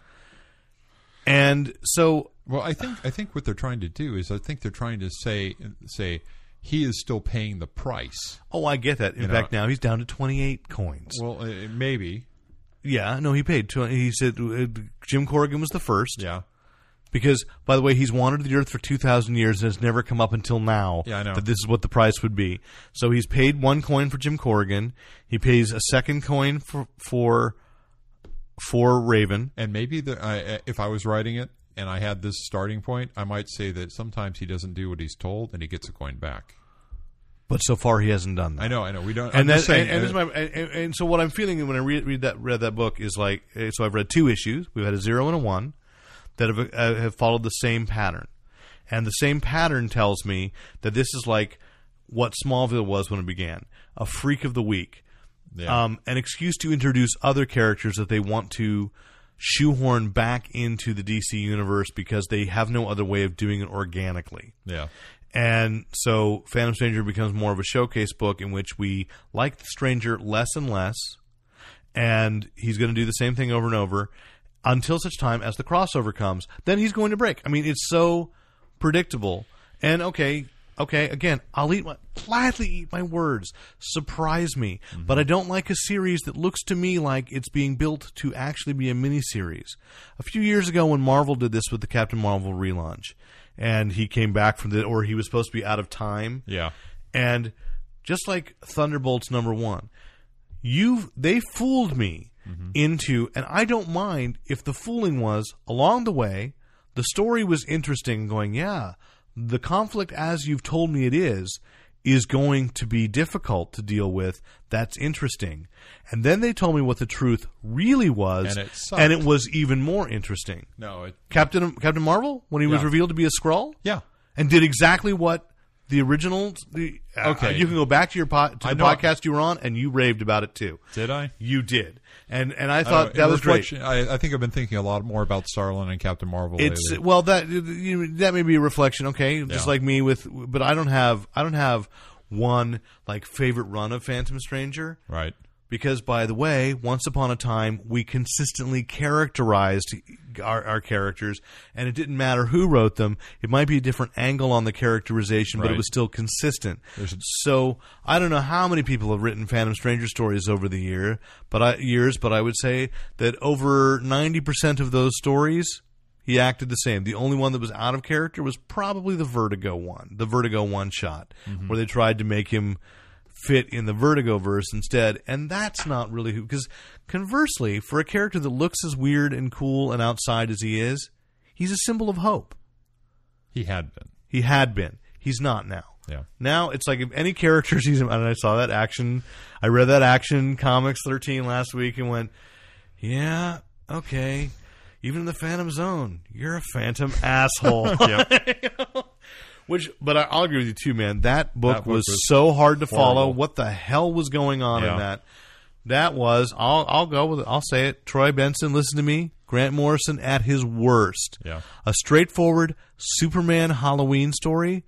And so Well, I think I think what they're trying to do is I think they're trying to say say he is still paying the price. oh, I get that. In You know- fact, now he's down to 28 coins. Well, uh, maybe. yeah, no, he paid 20, he said uh, Jim Corrigan was the first Yeah. Because by the way, he's wandered the earth for 2000 years and has never come up until now Yeah, I know. that this is what the price would be. So he's paid one coin for Jim Corrigan. He pays a second coin for for for Raven. And maybe the, I, if I was writing it and I had this starting point, I might say that sometimes he doesn't do what he's told and he gets a coin back. But so far, he hasn't done that. I know, I know. We don't. and that, saying, and, and, uh, this is my, and, and- and so what I'm feeling when I read, read that read that book is like eh, so I've read two issues. We've had a zero and a one that have uh, have followed the same pattern, and the same pattern tells me that this is like what Smallville was when it began, a freak of the week, Yeah. um, an excuse to introduce other characters that they want to shoehorn back into the DC universe because they have no other way of doing it organically. yeah, And so Phantom Stranger becomes more of a showcase book in which we like the stranger less and less. And he's going to do the same thing over and over until such time as the crossover comes. Then he's going to break. I mean, it's so predictable. And okay, okay, again, I'll eat my, gladly eat my words. Surprise me. Mm-hmm. But I don't like a series that looks to me like it's being built to actually be a miniseries. A few years ago when Marvel did this with the Captain Marvel relaunch, and he came back from the, or he was supposed to be out of time. yeah. And just like Thunderbolts number one, you they fooled me into, and I don't mind if the fooling was along the way, the story was interesting. Going, yeah, the conflict as you've told me it is is going to be difficult to deal with. That's interesting. And then they told me what the truth really was, And it sucked. and it was even more interesting. No, it, Captain Captain Marvel when he was revealed to be a Skrull yeah. and did exactly what the original. The, uh, Okay. you can go back to your po- to the podcast you were on, and you raved about it too. Did I? You did, and and I thought that was great. I, I think I've been thinking a lot more about Starlin and Captain Marvel. It's lately. well that you know, that may be a reflection, okay, just Yeah. like me with, but I don't have I don't have one like favorite run of Phantom Stranger. right. Because, by the way, once upon a time, we consistently characterized our, our characters, and it didn't matter who wrote them. It might be a different angle on the characterization, but it Right. was still consistent. There's- so, I don't know how many people have written Phantom Stranger stories over the year, but I, years, but I would say that over ninety percent of those stories, he acted the same. The only one that was out of character was probably the Vertigo one, the Vertigo one shot, mm-hmm. where they tried to make him fit in the Vertigo verse instead, and that's not really who. Because conversely, for a character that looks as weird and cool and outside as he is, he's a symbol of hope. He had been. He had been. He's not now. Yeah. Now it's like if any character sees him, and I saw that action, I read that action comics thirteen last week and went, yeah, okay. Even in the Phantom Zone, you're a Phantom asshole. Which, but I- I'll agree with you too, man. That book, That book was, was so hard to follow. What the hell was going on in that? That was. I'll I'll go with it. I'll say it. Troy Benson, listen to me. Grant Morrison at his worst. Yeah. A straightforward Superman Halloween story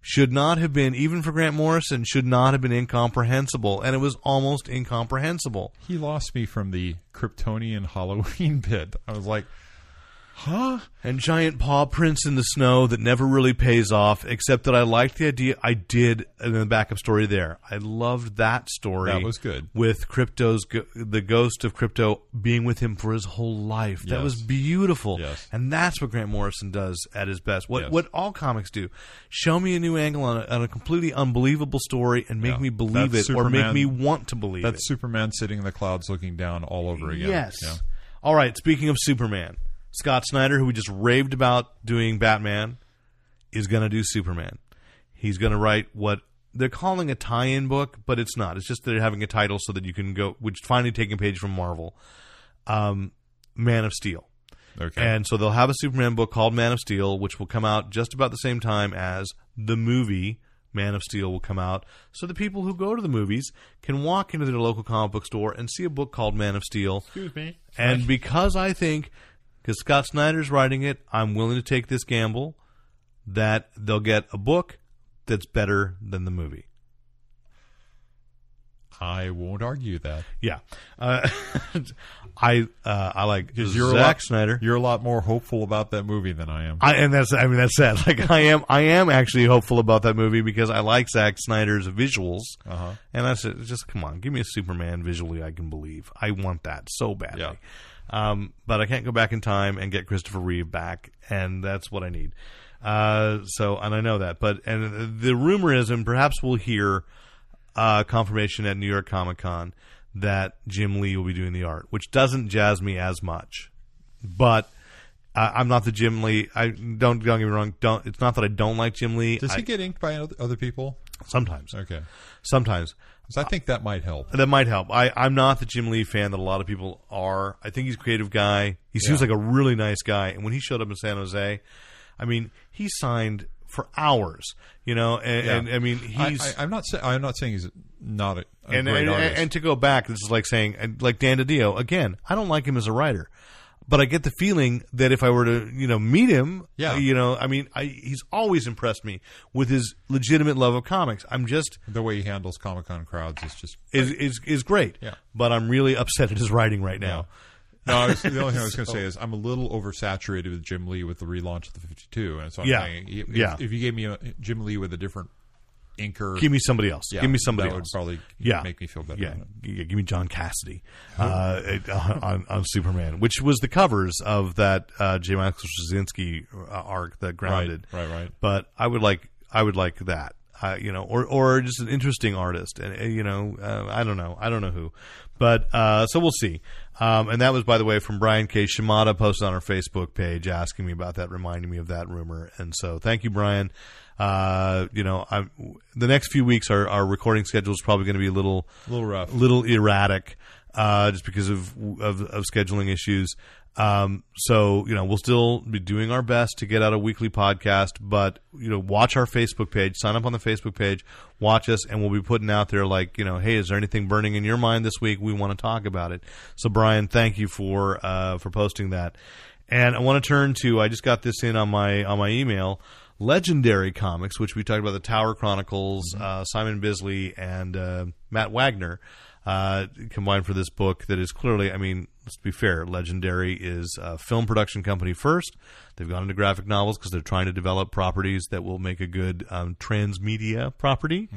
should not have been, even for Grant Morrison, should not have been incomprehensible, and it was almost incomprehensible. He lost me from the Kryptonian Halloween bit. I was like, Huh? and giant paw prints in the snow that never really pays off. Except that I liked the idea. I did in the backup story there. I loved that story. That was good. with Krypto's the ghost of Crypto being with him for his whole life. That Yes. was beautiful. Yes. And that's what Grant Morrison does at his best. What Yes. what all comics do: show me a new angle on a, on a completely unbelievable story and make Yeah. me believe That's it, or make me want to believe it. That's Superman sitting in the clouds looking down all over again. Yes. Yeah. All right. Speaking of Superman, Scott Snyder, who we just raved about doing Batman, is going to do Superman. He's going to write what they're calling a tie-in book, but it's not. It's just they're having a title so that you can go, which finally taking a page from Marvel, um, Man of Steel. Okay. And so they'll have a Superman book called Man of Steel, which will come out just about the same time as the movie Man of Steel will come out. So the people who go to the movies can walk into their local comic book store and see a book called Man of Steel. Excuse me. And because I think, because Scott Snyder's writing it, I'm willing to take this gamble that they'll get a book that's better than the movie. I won't argue that. Yeah, uh, I uh, I like Because you're a lot, Snyder. You're a lot more hopeful about that movie than I am. I, and that's I mean that's sad. Like I am I am actually hopeful about that movie because I like Zack Snyder's visuals. Uh-huh. And I said, just come on, give me a Superman visually I can believe. I want that so badly. Yeah. Um, but I can't go back in time and get Christopher Reeve back, and that's what I need. Uh, so, and I know that. But and the rumor is, and perhaps we'll hear uh, confirmation at New York Comic Con that Jim Lee will be doing the art, which doesn't jazz me as much. But I I'm not the Jim Lee. I don't don't get me wrong. Don't. It's not that I don't like Jim Lee. Does I- he get inked by other people? Sometimes? Okay. Sometimes. I think that might help. That might help. I, I'm not the Jim Lee fan that a lot of people are. I think he's a creative guy. He seems Yeah. like a really nice guy. And when he showed up in San Jose, I mean, he signed for hours. You know, and, Yeah. and I mean, he's I, I'm not. Say, I'm not saying he's not a, a and, great and, artist. and to go back, this is like saying, like Dan DiDio again. I don't like him as a writer, but I get the feeling that if I were to, you know, meet him, Yeah. you know, I mean, I, he's always impressed me with his legitimate love of comics. I'm just the way he handles Comic Con crowds is just. is is is great. Yeah. but I'm really upset at his writing right now. No, I was, the only thing I was going to say is I'm a little oversaturated with Jim Lee with the relaunch of the 52, and so I'm Yeah. saying if, Yeah. if you gave me a Jim Lee with a different inker, Give me somebody else. yeah, give me somebody that else. would probably yeah. make me feel better. Yeah, it. Give me John Cassaday uh, on, on Superman, which was the covers of that uh, J. Michael Straczynski uh, arc that grounded. right, right. But I would like I would like that. Uh, you know, or or just an interesting artist, and uh, you know, uh, I don't know, I don't know who, but uh, so we'll see. Um, and that was, by the way, from Brian K. Shimada posted on our Facebook page asking me about that, reminding me of that rumor. And so, thank you, Brian. Uh, you know, I'm, the next few weeks, our, our recording schedule is probably going to be a little, A little rough. little erratic, uh, just because of, of of scheduling issues. Um, so you know, we'll still be doing our best to get out a weekly podcast, but you know, watch our Facebook page, sign up on the Facebook page, watch us, and we'll be putting out there like, you know, hey, is there anything burning in your mind this week? We want to talk about it. So, Brian, thank you for uh, for posting that. And I want to turn to I just got this in on my on my email. Legendary Comics, which we talked about the Tower Chronicles, uh, Simon Bisley and uh, Matt Wagner uh, combined for this book that is clearly, I mean, let's be fair, Legendary is a film production company first. They've gone into graphic novels because they're trying to develop properties that will make a good um, transmedia property.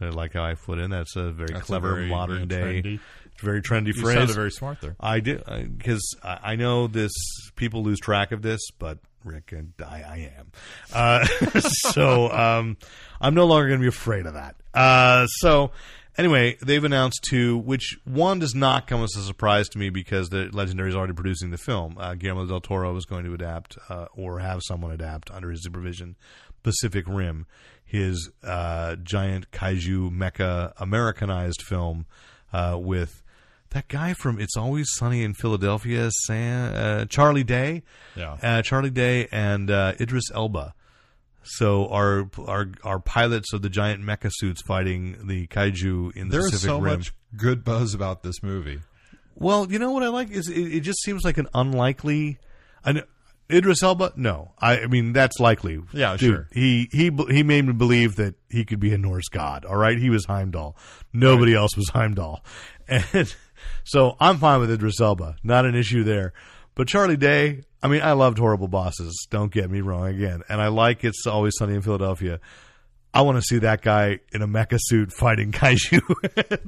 I like how I put in. That's a very Mm-hmm. That's a clever very, modern yeah, day, trendy. very trendy You phrase. very smart there. I do because I, I know this. People lose track of this, but Rick and I, I am. Uh, so um, I'm no longer going to be afraid of that. Uh, so anyway, they've announced two, which one does not come as a surprise to me because the Legendary is already producing the film. Uh, Guillermo del Toro is going to adapt uh, or have someone adapt under his supervision. Pacific Rim, his uh, giant kaiju mecha Americanized film uh, with that guy from It's Always Sunny in Philadelphia, Sam, uh, Charlie Day, Yeah. uh, Charlie Day and uh, Idris Elba. So our our our pilots of the giant mecha suits fighting the kaiju in the There is Pacific so Rim. much good buzz about this movie. Well, you know what I like is it, it just seems like an unlikely. An, Idris Elba? No, I, I mean that's likely. Yeah, Dude, sure. He he he made me believe that he could be a Norse god. All right, he was Heimdall. Nobody else was Heimdall, and so I'm fine with Idris Elba. Not an issue there. But Charlie Day, I mean, I loved Horrible Bosses. Don't get me wrong again, and I like It's Always Sunny in Philadelphia. I want to see that guy in a mecha suit fighting kaiju.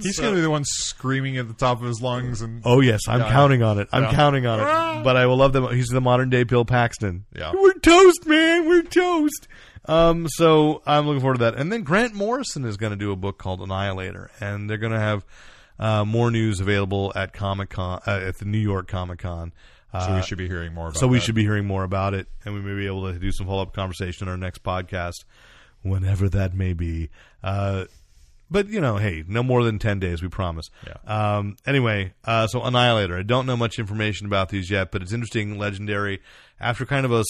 He's going to be the one screaming at the top of his lungs and oh yes, I'm Yeah, counting on it. I'm yeah. counting on it. But I will love them. He's the modern day Bill Paxton. Yeah. we're toast, man. We're toast. Um, so I'm looking forward to that. And then Grant Morrison is going to do a book called Annihilator, and they're going to have uh, more news available at Comic Con uh, at the New York Comic Con. Uh, so we should be hearing more about so we that. should be hearing more about it, and we may be able to do some follow up conversation in our next podcast, whenever that may be. Uh, but you know, hey, no more than ten days, we promise. Yeah. Um, anyway, uh, so Annihilator. I don't know much information about these yet, but it's interesting, legendary. After kind of a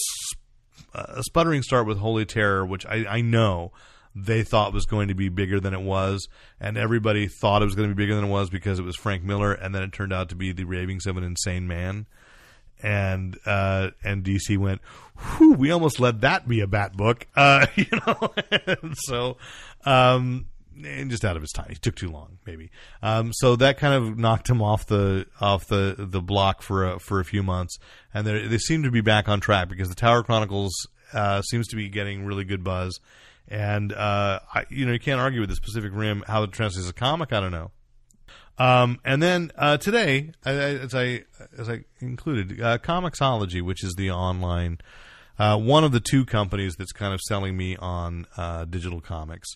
a sputtering start with Holy Terror, which I, I know they thought was going to be bigger than it was, and everybody thought it was going to be bigger than it was because it was Frank Miller, and then it turned out to be the ravings of an insane man and uh, and DC went, Whew, we almost let that be a bat book, uh, you know. So, um, and just out of his time, he took too long, maybe. Um, so that kind of knocked him off the off the the block for a, for a few months, and they they seem to be back on track because the Tower Chronicles uh, seems to be getting really good buzz. And uh, I, you know, you can't argue with the Pacific Rim how it translates a comic. I don't know. Um, and then uh, today, I- I- as I as I included, uh, Comixology, which is the online uh, one of the two companies that's kind of selling me on uh, digital comics.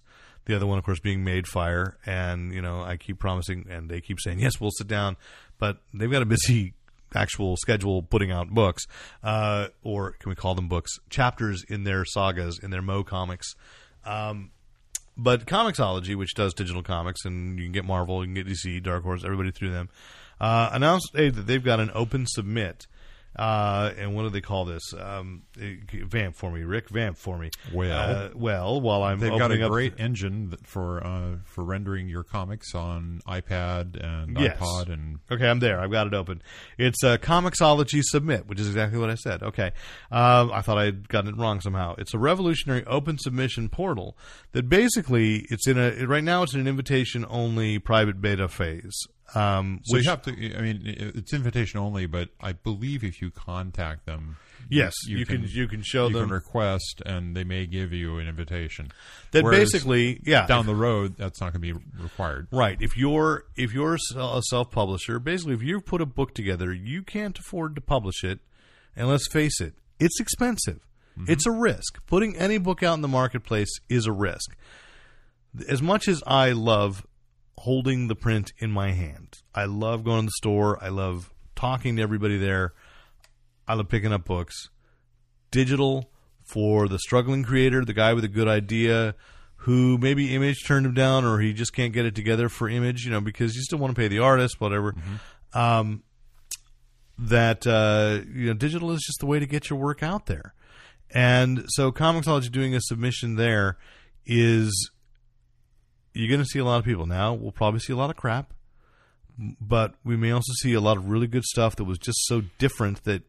The other one, of course, being Madefire, and you know, I keep promising, and they keep saying, "Yes, we'll sit down," but they've got a busy actual schedule putting out books, uh, or can we call them books? Chapters in their sagas in their Mo comics. Um, but Comixology, which does digital comics, and you can get Marvel, you can get DC, Dark Horse, everybody through them, uh, announced hey, that they've got an open submit. Uh, and what do they call this? Um, vamp for me, Rick. Vamp for me. Well. uh, well, while I'm They've got a great engine that for uh, for rendering your comics on iPad and Yes. iPod and Okay, I'm there. I've got it open. It's uh, Comixology Submit, which is exactly what I said. Okay. Um, I thought I'd gotten it wrong somehow. It's a revolutionary open submission portal that basically it's in a right now it's in an invitation only private beta phase. Um, so which, you have to. I mean, it's invitation only, but I believe if you contact them, yes, you, can, you can show you them can request, and they may give you an invitation. that Whereas basically yeah down the road, that's not going to be required. Right. If you're if you're a self publisher, basically, if you've put a book together, you can't afford to publish it, and let's face it, it's expensive. It's a risk. Putting any book out in the marketplace is a risk. As much as I love holding the print in my hand, I love going to the store. I love talking to everybody there. I love picking up books. Digital for the struggling creator, the guy with a good idea who maybe image turned him down or he just can't get it together for image, you know, because you still want to pay the artist, whatever. Um, that uh, you know, digital is just the way to get your work out there. And so Comixology doing a submission there is you're going to see a lot of people. Now we'll probably see a lot of crap, but we may also see a lot of really good stuff that was just so different that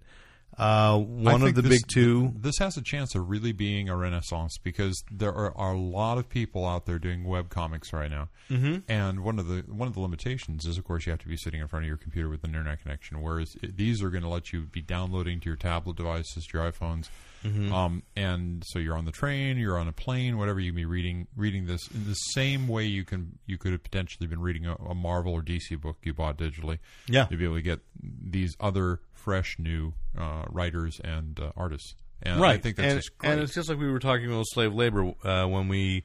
uh, one of the this- big two. This has a chance of really being a renaissance because there are, are a lot of people out there doing web comics right now, mm-hmm. and one of the one of the limitations is, of course, you have to be sitting in front of your computer with an internet connection. Whereas these are going to let you be downloading to your tablet devices, to your iPhones, Mm-hmm. um, and so you're on the train, you're on a plane, whatever. You be reading reading this in the same way you can you could have potentially been reading a, a Marvel or DC book you bought digitally. Yeah. to be able to get these other fresh new uh, writers and uh, artists. And right. I think that's and, just great. and it's just like we were talking about slave labor uh, when we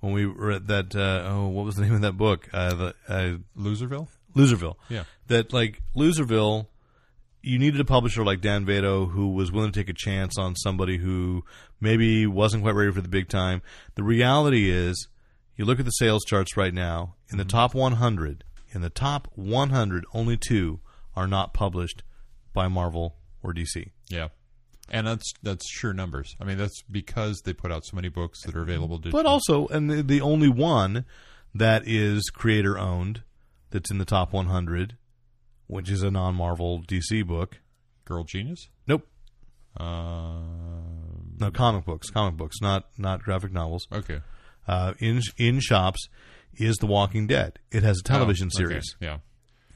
when we read that. Uh, oh, what was the name of that book? Uh, the uh, Loserville. Loserville. Yeah. That like Loserville, you needed a publisher like Dan Vado who was willing to take a chance on somebody who maybe wasn't quite ready for the big time. The reality is, you look at the sales charts right now. In the top 100, in the top 100, only two are not published by Marvel or DC. Yeah. And that's that's sure numbers. I mean, that's because they put out so many books that are available digitally. But also, and the, the only one that is creator owned that's in the top 100, which is a non Marvel DC book. Girl Genius. Nope. Uh, No, comic books, comic books, not not graphic novels. okay. Uh, in in shops is The Walking Dead. It has a television Oh, okay. series, Yeah.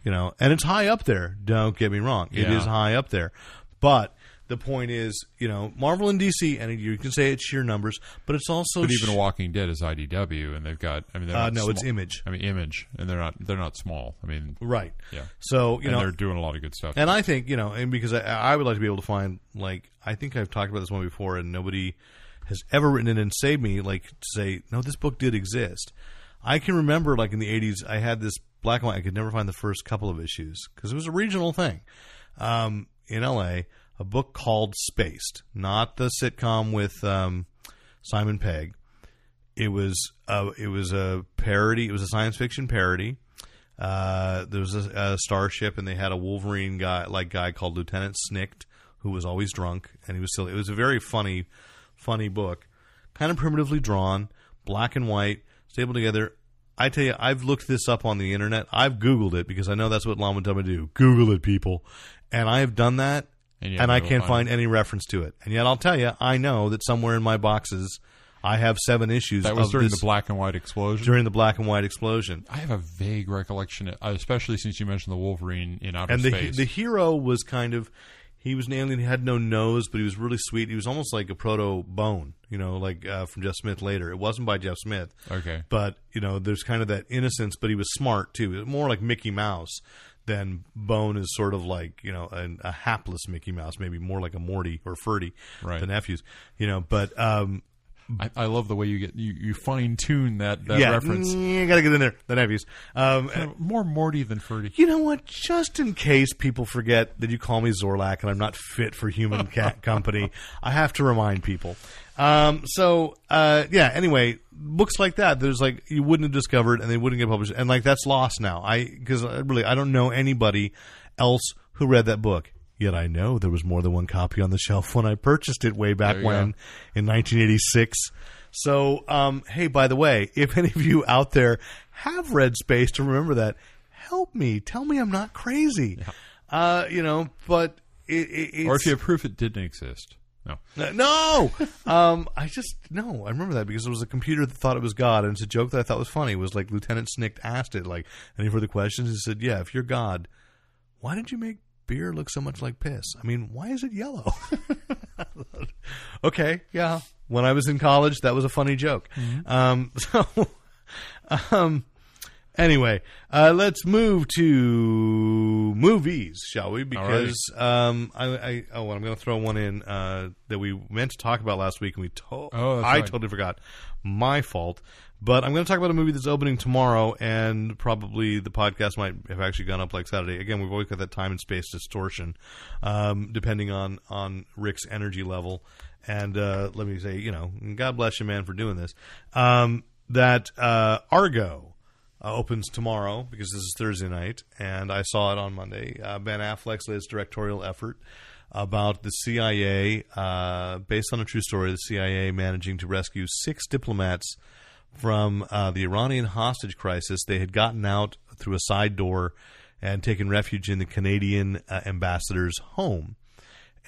You know, and it's high up there. Don't get me wrong, it Yeah. is high up there. But the point is, you know, Marvel and DC, and you can say it's sheer numbers, but it's also But even sh- Walking Dead is IDW, and they've got. I mean, they're Uh, not no, it's small. Image. I mean, Image, and they're not. They're not small. I mean, right. yeah. So you and know, they're doing a lot of good stuff. And I think you know, and because I, I would like to be able to find like I think I've talked about this one before, and nobody has ever written in and saved me like to say no, this book did exist. I can remember like in the '80s, I had this black and white. I could never find the first couple of issues because it was a regional thing um, in LA. A book called Spaced, not the sitcom with um, Simon Pegg. It was a, it was a parody. It was a science fiction parody. Uh, there was a, a starship, and they had a Wolverine guy, like guy called Lieutenant Snicked, who was always drunk, and he was silly. It was a very funny, funny book, kind of primitively drawn, black and white, stapled together. I tell you, I've looked this up on the internet. I've Googled it because I know that's what Lama to do. Google it, people, and I have done that, And and, I can't find any reference to it. And yet, I'll tell you, I know that somewhere in my boxes, I have seven issues. that was of during this- the black and white explosion. during the black and white explosion. I have a vague recollection, especially since you mentioned the Wolverine in outer and the space. the hero was kind of he was an alien. He had no nose, but he was really sweet. He was almost like a proto Bone, you know, like uh, from Jeff Smith later. It wasn't by Jeff Smith, okay. but you know, there's kind of that innocence. But he was smart too, more like Mickey Mouse than Bone is sort of like you know an, a hapless Mickey Mouse, maybe more like a Morty or Ferdy, Right. the nephews, you know. But um, I, I love the way you get you, you fine tune that, that yeah, reference. you got to get in there, the nephews. Um, Uh, More Morty than Ferdy. You know what? Just in case people forget that you call me Zorlak and I'm not fit for human cat company, I have to remind people. Um, so uh, yeah. Anyway, books like that, there's like you wouldn't have discovered and they wouldn't get published, and like that's lost now. I because really I don't know anybody else who read that book. Yet I know there was more than one copy on the shelf when I purchased it way back when go. in 1986. So, um, hey, by the way, if any of you out there have read Space to remember that, help me. Tell me I'm not crazy. Uh, you know, but it, it, it's, Or if you have proof it didn't exist. No. no, um, I just no. I remember that because it was a computer that thought it was God, and it's a joke that I thought was funny. It was like Lieutenant Snick asked it, like, any further questions? He said, "Yeah, if you're God, why did you make beer looks so much like piss? I mean, why is it yellow?" okay, yeah. When I was in college, that was a funny joke. Um, so, um, anyway, uh, let's move to movies, shall we? Because um, I, I oh, I'm going to throw one in uh, that we meant to talk about last week, and we to- Oh, I right. totally forgot. My fault. But I'm going to talk about a movie that's opening tomorrow, and probably the podcast might have actually gone up like Saturday. Again, we've always got that time and space distortion, um, depending on on Rick's energy level. And uh, let me say, you know, God bless you, man, for doing this. Um, that uh, Argo uh, opens tomorrow because this is Thursday night, and I saw it on Monday. Uh, ben Affleck's latest directorial effort about the CIA, uh, based on a true story, the CIA managing to rescue six diplomats from uh, the Iranian hostage crisis. They had gotten out through a side door and taken refuge in the Canadian uh, ambassador's home.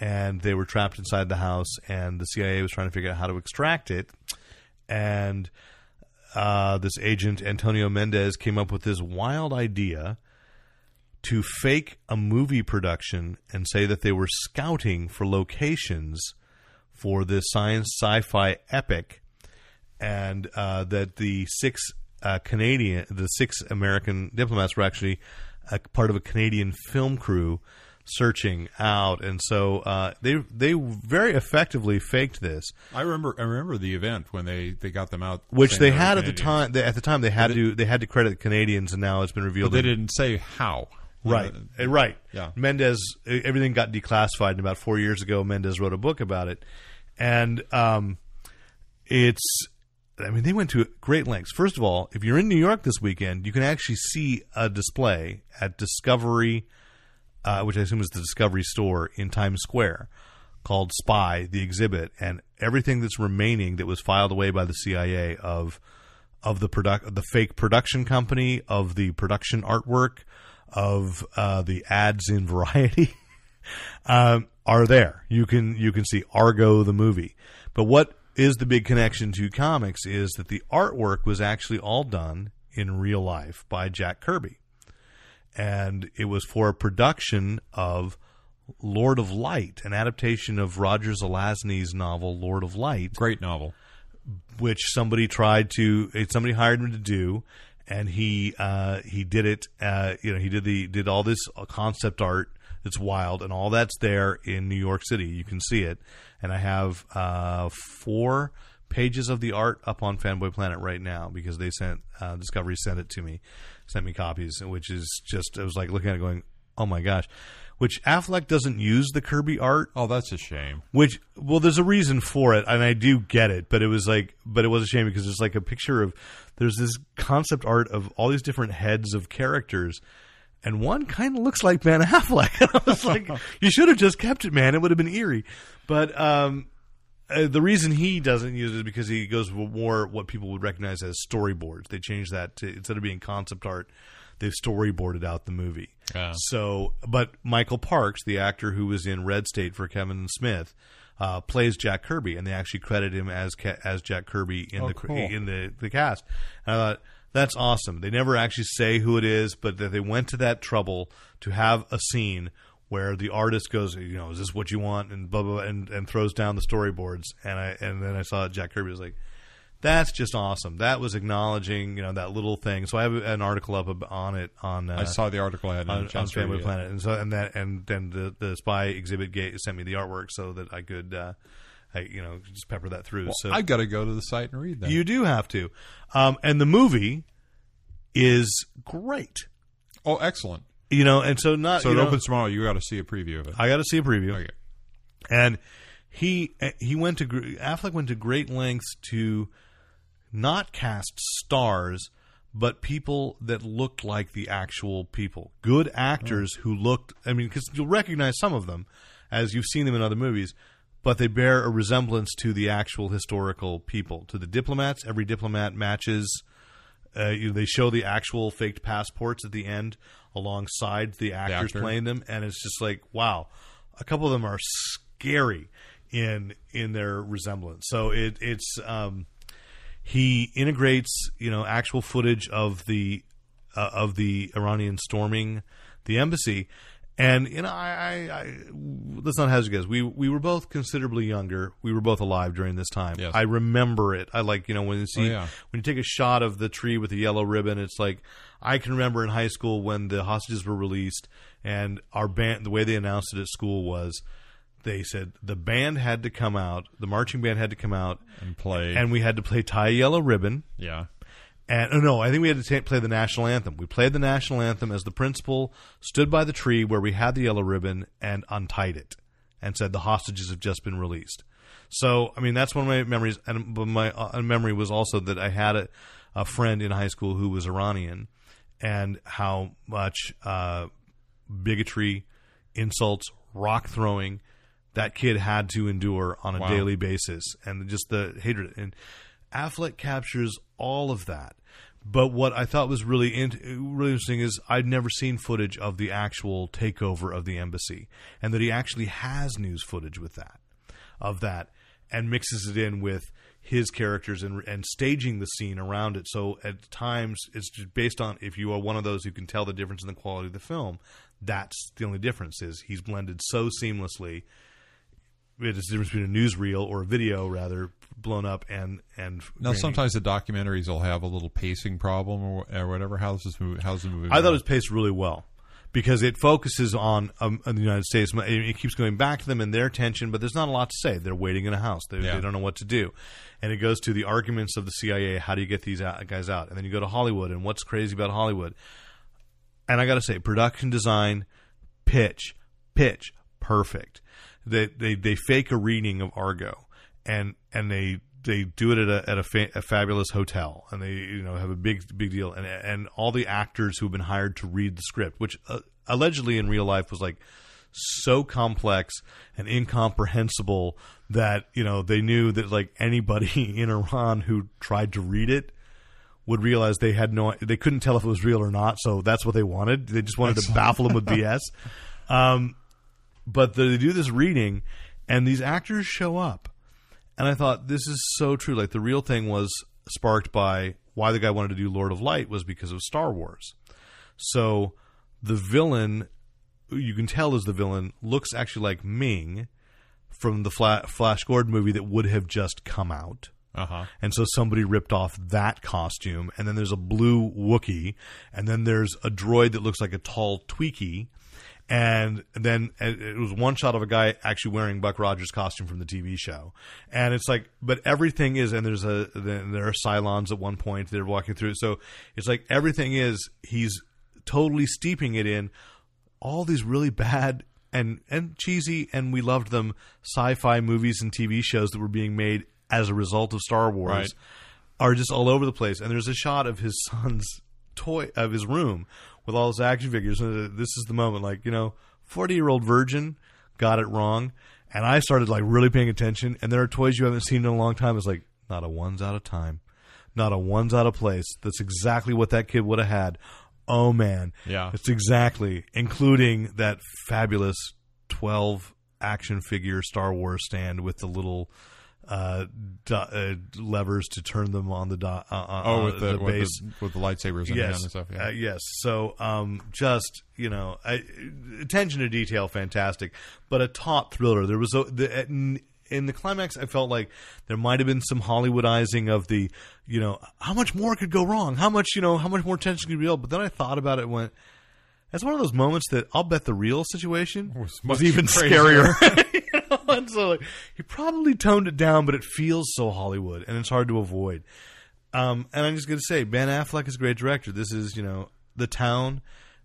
And they were trapped inside the house, and the CIA was trying to figure out how to extract it. And uh, this agent Antonio Mendez came up with this wild idea to fake a movie production and say that they were scouting for locations for this science sci-fi epic, and uh, that the six uh, Canadian, the six American diplomats were actually a part of a Canadian film crew searching out, and so uh, they they very effectively faked this. I remember I remember the event when they, they got them out which they had at the time. They, at the time, they had to they had to credit the Canadians, and now it's been revealed. But they didn't say how. right, Uh, Uh, right. Yeah. Mendez. Everything got declassified, and about four years ago, Mendez wrote a book about it, and um, it's. I mean, they went to great lengths. First of all, if you're in New York this weekend, you can actually see a display at Discovery, uh, which I assume is the Discovery store in Times Square, called Spy, the exhibit, and everything that's remaining that was filed away by the CIA of of the product, the fake production company, of the production artwork, of uh, the ads in Variety, um, are there. You can you can see Argo the movie, but what is the big connection to comics is that the artwork was actually all done in real life by Jack Kirby, and it was for a production of Lord of Light, an adaptation of Roger Zelazny's novel Lord of Light, Great novel. which somebody tried to eh, somebody hired him to do. And he uh, he did it uh, you know he did the did all this concept art that's wild and all that's there in New York City. You can see it. And I have uh, four pages of the art up on Fanboy Planet right now because they sent uh, Discovery sent it to me sent me copies which is just I was like looking at it going oh my gosh. Which Affleck doesn't use the Kirby art. Oh, that's a shame. which well there's a reason for it and i do get it but it was like but it was a shame because it's like a picture of there's this concept art of all these different heads of characters and one kind of looks like Ben Affleck. And I was like, you should have just kept it, man. It would have been eerie. But um, uh, the reason he doesn't use it is because he goes with more what people would recognize as storyboards. They changed that to instead of being concept art, they've storyboarded out the movie. Ah. So, but Michael Parks, the actor who was in Red State for Kevin Smith, uh, plays Jack Kirby, and they actually credit him as Ca- as Jack Kirby in Oh, the cool. in the the cast. And I thought that's awesome. They never actually say who it is, but that they went to that trouble to have a scene where the artist goes, you know, is this what you want, and blah blah, blah and, and throws down the storyboards. And I and then I saw Jack Kirby was like. That's just awesome. That was acknowledging, you know, that little thing. So I have an article up on it on. Uh, I saw the article I had on, on, on chance to read Fanboy. Planet, and so and that and then the the spy exhibit gate sent me the artwork so that I could, uh, I you know, just pepper that through. so I've got to go to the site and read that. you do have to, um, and the movie is great, oh, excellent. you know, and so not So you it know, opens tomorrow. You got to see a preview of it. I got to see a preview, okay. and he he went to Affleck went to great lengths to not cast stars but people that looked like the actual people good actors who looked i mean because you'll recognize some of them as you've seen them in other movies but they bear a resemblance to the actual historical people to the diplomats every diplomat matches uh, you know, they show the actual faked passports at the end alongside the actors actor. playing them, and it's just like wow, a couple of them are scary in in their resemblance. So it it's um, he integrates you know actual footage of the uh, of the Iranian storming the embassy. And you know, I, I, I let's not hazard guess. We we were both considerably younger. We were both alive during this time. Yes. I remember it. I like you know when you see Oh, yeah. when you take a shot of the tree with the yellow ribbon. It's like I can remember in high school when the hostages were released, and our band. The way they announced it at school was they said the band had to come out, the marching band had to come out, And play. and we had to play tie a yellow ribbon. yeah. And oh, no, I think we had to ta play the national anthem. We played the national anthem as the principal stood by the tree where we had the yellow ribbon and untied it and said the hostages have just been released. So, I mean, that's one of my memories. And but my uh, memory was also that I had a, a friend in high school who was Iranian, and how much uh, bigotry, insults, rock throwing that kid had to endure on a Wow. daily basis, and just the hatred. And Affleck captures all of that. But what I thought was really in, really interesting is I'd never seen footage of the actual takeover of the embassy, and that he actually has news footage with that, of that, and mixes it in with his characters and and staging the scene around it. So at times it's just based on if you are one of those who can tell the difference in the quality of the film. That's the only difference is he's blended so seamlessly it is the difference between a newsreel or a video rather blown up and and Now, grainy. sometimes the documentaries will have a little pacing problem or, or whatever. How's this movie? How's the movie? I thought it was paced really well because it focuses on, um, on the United States. It it keeps going back to them and their tension, but there's not a lot to say. They're waiting in a house. They, Yeah. they don't know what to do, and it goes to the arguments of the CIA. How do you get these out, guys out? And then you go to Hollywood, and what's crazy about Hollywood? And I got to say, production design, pitch, pitch, perfect. They they they fake a reading of Argo, and and they they do it at a at a, fa- a fabulous hotel, and they you know have a big big deal, and and all the actors who've been hired to read the script, which uh, allegedly in real life was like so complex and incomprehensible that you know they knew that like anybody in Iran who tried to read it would realize they had no they couldn't tell if it was real or not. So that's what they wanted. They just wanted to baffle them with bs um, but they do this reading and these actors show up and i thought this is so true like the real thing was sparked by why the guy wanted to do lord of light was because of star wars so the villain you can tell is the villain, looks actually like Ming from the Fla- Flash Gordon movie that would have just come out. Uh huh. And so somebody ripped off that costume. And then there's a blue Wookie, And then there's a droid that looks like a tall Twiki. And then it was one shot of a guy actually wearing Buck Rogers' costume from the TV show. And it's like, but everything is, and there's a, there are Cylons at one point they're walking through. So it's like everything is, he's totally steeping it in all these really bad and and cheesy and we loved them sci-fi movies and TV shows that were being made as a result of Star Wars Right. are just all over the place. And there's a shot of his son's toy of his room with all his action figures. And this is the moment, like you know, forty year old virgin got it wrong, and I started like really paying attention. And there are toys you haven't seen in a long time. It's like not a one's out of time, not a one's out of place. That's exactly what that kid would have had. Oh man, Yeah. it's exactly including that fabulous twelve action figure Star Wars stand with the little. Uh, do, uh, levers to turn them on the do, uh, uh, Oh, uh, with the, the with, base. the, with the lightsabers hand Yes, and stuff. Yeah. uh, yes. So, um, just you know, I, attention to detail, fantastic, but a taut thriller. There was a the, in, in the climax. I felt like there might have been some Hollywoodizing of the, you know, how much more could go wrong? How much, you know, how much more tension could be built? But then I thought about it, and went. That's one of those moments that I'll bet the real situation Was was, even crazier. scarier. you know? And so like, he probably toned it down, but it feels so Hollywood, and it's hard to avoid. Um, and I'm just going to say, Ben Affleck is a great director. This is, you know, The Town,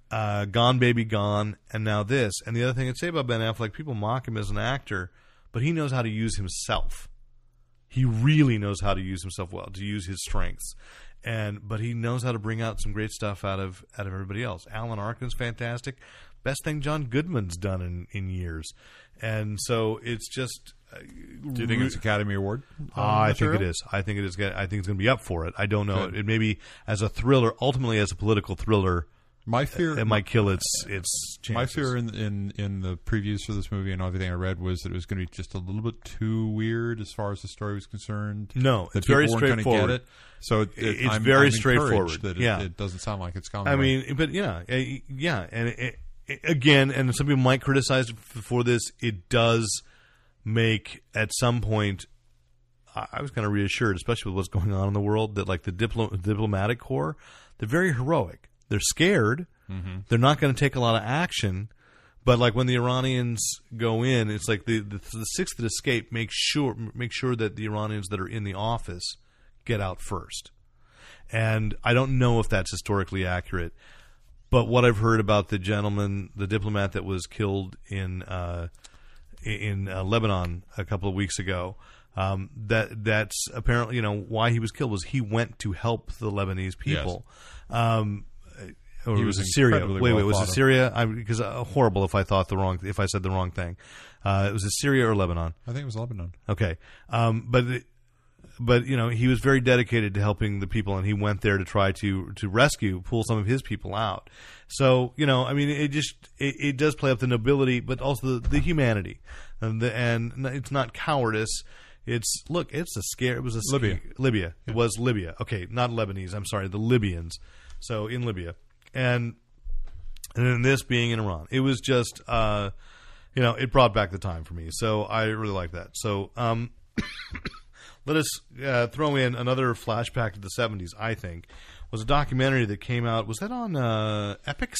uh, Gone Baby Gone, and now this. And the other thing I'd say about Ben Affleck, people mock him as an actor, but he knows how to use himself. He really knows how to use himself well, to use his strengths. And but he knows how to bring out some great stuff out of out of everybody else. Alan Arkin's fantastic. Best thing John Goodman's done in, in years. And so it's just uh, Do you think it's Academy Award? uh, I think it is. I think it is. I think it's going to be up for it. I don't know. It may be as a thriller. Ultimately, as a political thriller, My fear, it might kill its its chances. my fear in, in in the previews for this movie and everything I read was that it was going to be just a little bit too weird as far as the story was concerned. No, that it's very people weren't gonna straightforward. It. So it, it- It's I'm, very I'm straightforward. That it, Yeah. it doesn't sound like it's coming. I mean, but yeah, uh, yeah, and again, and some people might criticize for this. It does make at some point. I I was kind of reassured, especially with what's going on in the world, that like the diplo- diplomatic corps, they're very heroic. They're scared. They're not going to take a lot of action. But like when the Iranians go in, it's like the, the the six that escape make sure make sure that the Iranians that are in the office get out first. And I don't know if that's historically accurate, but what I've heard about the gentleman, the diplomat that was killed in uh, in uh, Lebanon a couple of weeks ago, um, that that's apparently you know why he was killed was he went to help the Lebanese people. Um, or He it was, was Syria. Wait, wait, well was thought it. Syria? Because uh, horrible if I thought the wrong if I said the wrong thing. Uh, it was Syria or Lebanon? I think it was Lebanon. Okay, um, but but you know he was very dedicated to helping the people, and he went there to try to to rescue, pull some of his people out. So you know, I mean, it just it, it does play up the nobility, but also the, the humanity, and the, and it's not cowardice. It's look, it's a scare. It was a sca- Libya. Libya. It was Libya. Okay, not Lebanese. I'm sorry, the Libyans. So in Libya, and and then this being in Iran, it was just uh, you know it brought back the time for me. So I really like that. So um, let us uh, throw in another flashback to the '70s. I think was a documentary that came out. Was that on uh, Epix?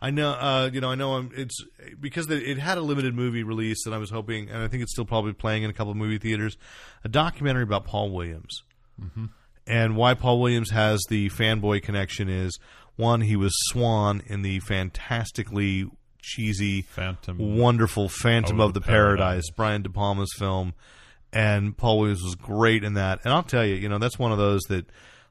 I know, uh, you know, I know. I'm, it's because it it had a limited movie release, and I was hoping, and I think it's still probably playing in a couple of movie theaters. A documentary about Paul Williams, and why Paul Williams has the fanboy connection is one, he was Swan in the fantastically cheesy, Phantom wonderful Phantom of of the Paradise, Paradise. Brian De Palma's film, and Paul Williams was great in that. And I'll tell you, you know, that's one of those that,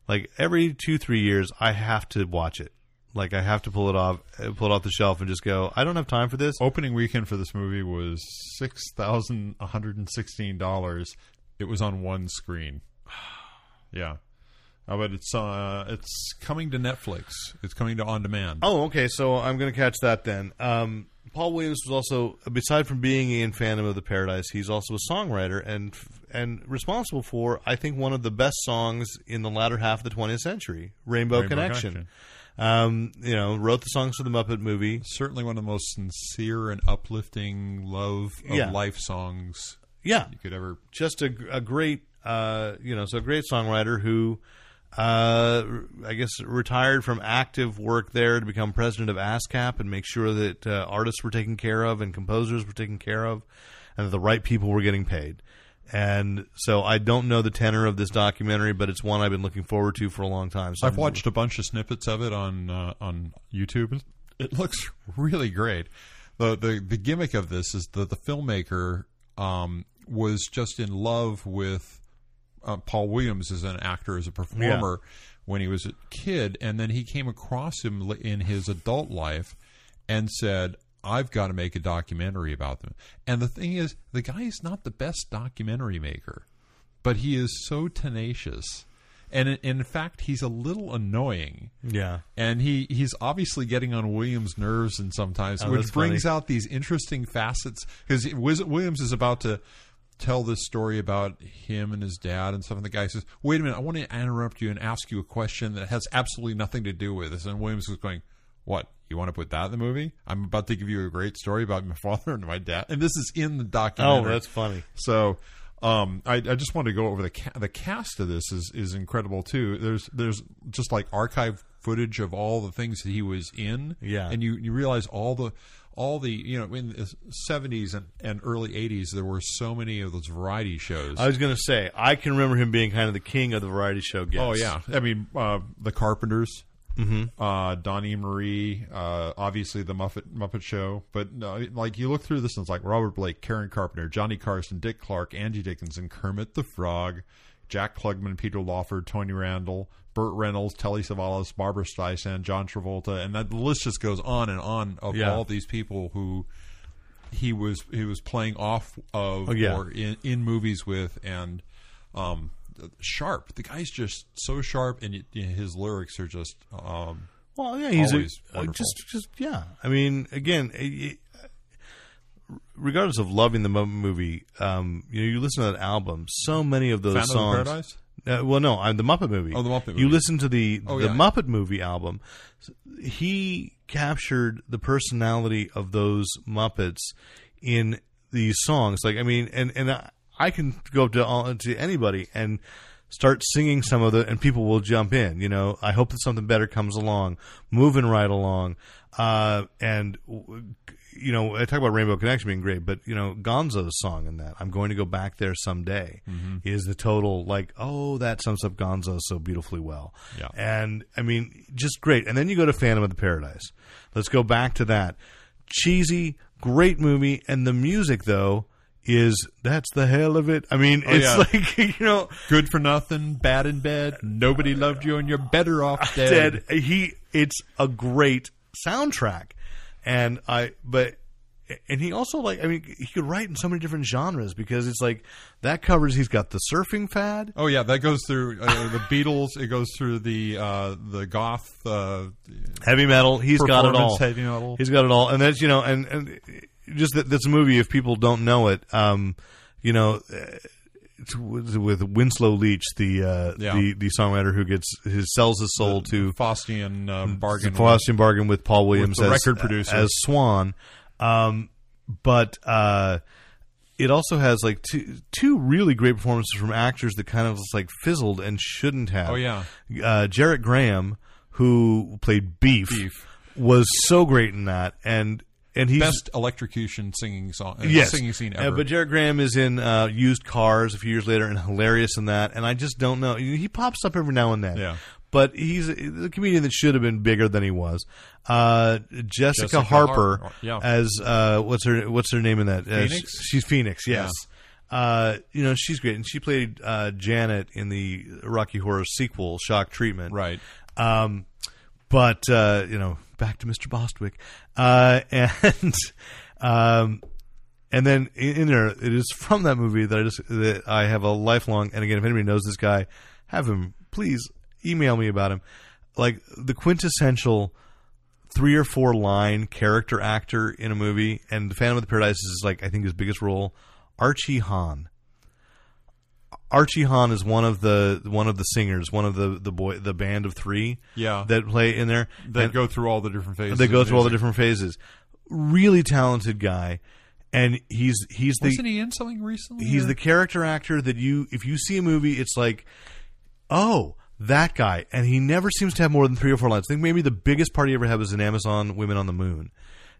like, every two three years, I have to watch it. Like, I have to pull it off, pull it off the shelf, and just go. I don't have time for this. Opening weekend for this movie was six thousand one hundred and sixteen dollars. It was on one screen. Yeah, uh, but it's uh, it's coming to Netflix. It's coming to on demand. Oh, okay. So I'm going to catch that then. Um, Paul Williams was also, beside from being in Phantom of the Paradise, he's also a songwriter and and responsible for, I think, one of the best songs in the latter half of the 20th century, Rainbow, Rainbow Connection. Connection. Um, you know, wrote the songs for the Muppet movie. Certainly one of the most sincere and uplifting love of Yeah. life songs Yeah, you could ever. just a, a great, uh, you know, so a great songwriter who, uh, I guess, retired from active work there to become president of ASCAP and make sure that uh, artists were taken care of and composers were taken care of, and that the right people were getting paid. And so I don't know the tenor of this documentary, but it's one I've been looking forward to for a long time. So I've watched a bunch of snippets of it on uh, on YouTube. It looks really great. the the The gimmick of this is that the filmmaker um, was just in love with uh, Paul Williams as an actor, as a performer, when he was a kid, and then he came across him in his adult life and said, "I've got to make a documentary about them." And the thing is, the guy is not the best documentary maker, but he is so tenacious. And in, in fact, he's a little annoying yeah, and he he's obviously getting on Williams' nerves and sometimes, Oh, which brings funny. out these interesting facets because Williams is about to tell this story about him and his dad and stuff, and the guy says, "Wait a minute, I want to interrupt you and ask you a question that has absolutely nothing to do with this." And Williams was going, "What? You want to put that in the movie? I'm about to give you a great story about my father and my dad, and this is in the documentary." oh, that's funny. So um, I, I just want to go over the ca- the cast of this is is incredible too. There's there's just like archive footage of all the things that he was in. Yeah. and you you realize all the all the you know in the 70s and, and early 80s there were so many of those variety shows. I was going to say I can remember him being kind of the king of the variety show guests. Oh yeah, I mean uh, the Carpenters, mm-hmm. uh, Donny Marie, uh, obviously the Muppet Muppet Show. But no, like you look through this and it's like Robert Blake, Karen Carpenter, Johnny Carson, Dick Clark, Angie Dickinson, Kermit the Frog, Jack Klugman, Peter Lawford, Tony Randall, Burt Reynolds, Telly Savalas, Barbra Streisand, John Travolta, and that the list just goes on and on of Yeah. all these people who he was he was playing off of Oh, yeah. or in, in movies with and um sharp the guy's just so sharp and his lyrics are just um Well, yeah, he's Always a, uh, just, just yeah. I mean, again, eh, regardless of loving the Muppet movie, um, you know, you listen to that album. So many of those Phantom of songs. Paradise? Uh, well, no, I'm the Muppet movie. Oh, the Muppet movie. You listen to the Oh, the yeah. Muppet movie album. He captured the personality of those Muppets in these songs. Like, I mean, and and I, I can go up to all, to anybody and start singing some of the, and people will jump in. You know, I hope that something better comes along, moving right along, uh, and. You know, I talk about Rainbow Connection being great, but you know, Gonzo's song in that "I'm going to go back there someday" Mm-hmm. is the total like, oh, that sums up Gonzo so beautifully well. Yeah. And I mean, just great. And then you go to Phantom of the Paradise. Let's go back to that. Cheesy, great movie. And the music, though, is that's the hell of it. I mean, it's yeah. like, you know, good for nothing bad in bed nobody loved you and you're better off dead, dead. He, it's a great soundtrack. And I, but, and he also like, I mean, he could write in so many different genres because it's like that covers, he's got the surfing fad. oh yeah that goes through uh, the beatles it goes through the uh the goth uh heavy metal. He's got it all. Heavy metal. He's got it all, and that's you know, and and just that this movie. If people don't know it, um, you know, uh, with with Winslow Leach, the uh, Yeah. the the songwriter who gets his sells his soul to Faustian uh, bargain the Faustian bargain with Paul Williams the as record producer. as Swan, um, but. Uh, it also has like two two really great performances from actors that kind of like fizzled and shouldn't have. Oh, yeah. uh, Gerrit Graham, who played Beef, Beef. was so great in that, and and he's best electrocution singing song uh, yes, singing scene Uh, ever but Gerrit Graham is in uh, Used Cars a few years later and hilarious in that. And I just don't know. He pops up every now and then. Yeah. But he's a, the comedian that should have been bigger than he was. Uh, Jessica, Jessica Harper Harper, yeah. as uh, what's her what's her name in that? Phoenix? sh- she's Phoenix. Yes. Uh, you know she's great, and she played uh, Janet in the Rocky Horror sequel, Shock Treatment. right Um, but uh, you know, back to Mr. Bostwick, uh, and um, and then in, there, it is from that movie that I just that I have a lifelong. And again, if anybody knows this guy, have him please email me about him. Like the quintessential three or four line character actor in a movie, and The Phantom of the Paradise is like I think his biggest role. Archie Hahn. Archie Hahn is one of the one of the singers, one of the the boy the band of three. Yeah. that play in there. They And- go through all the different phases. they go of through all the different phases. Really talented guy, and he's he's the Wasn't he in something recently? he's or- the character actor that you if you see a movie, it's like, oh, that guy, and he never seems to have more than three or four lines. I think maybe the biggest part he ever had was in Amazon Women on the Moon,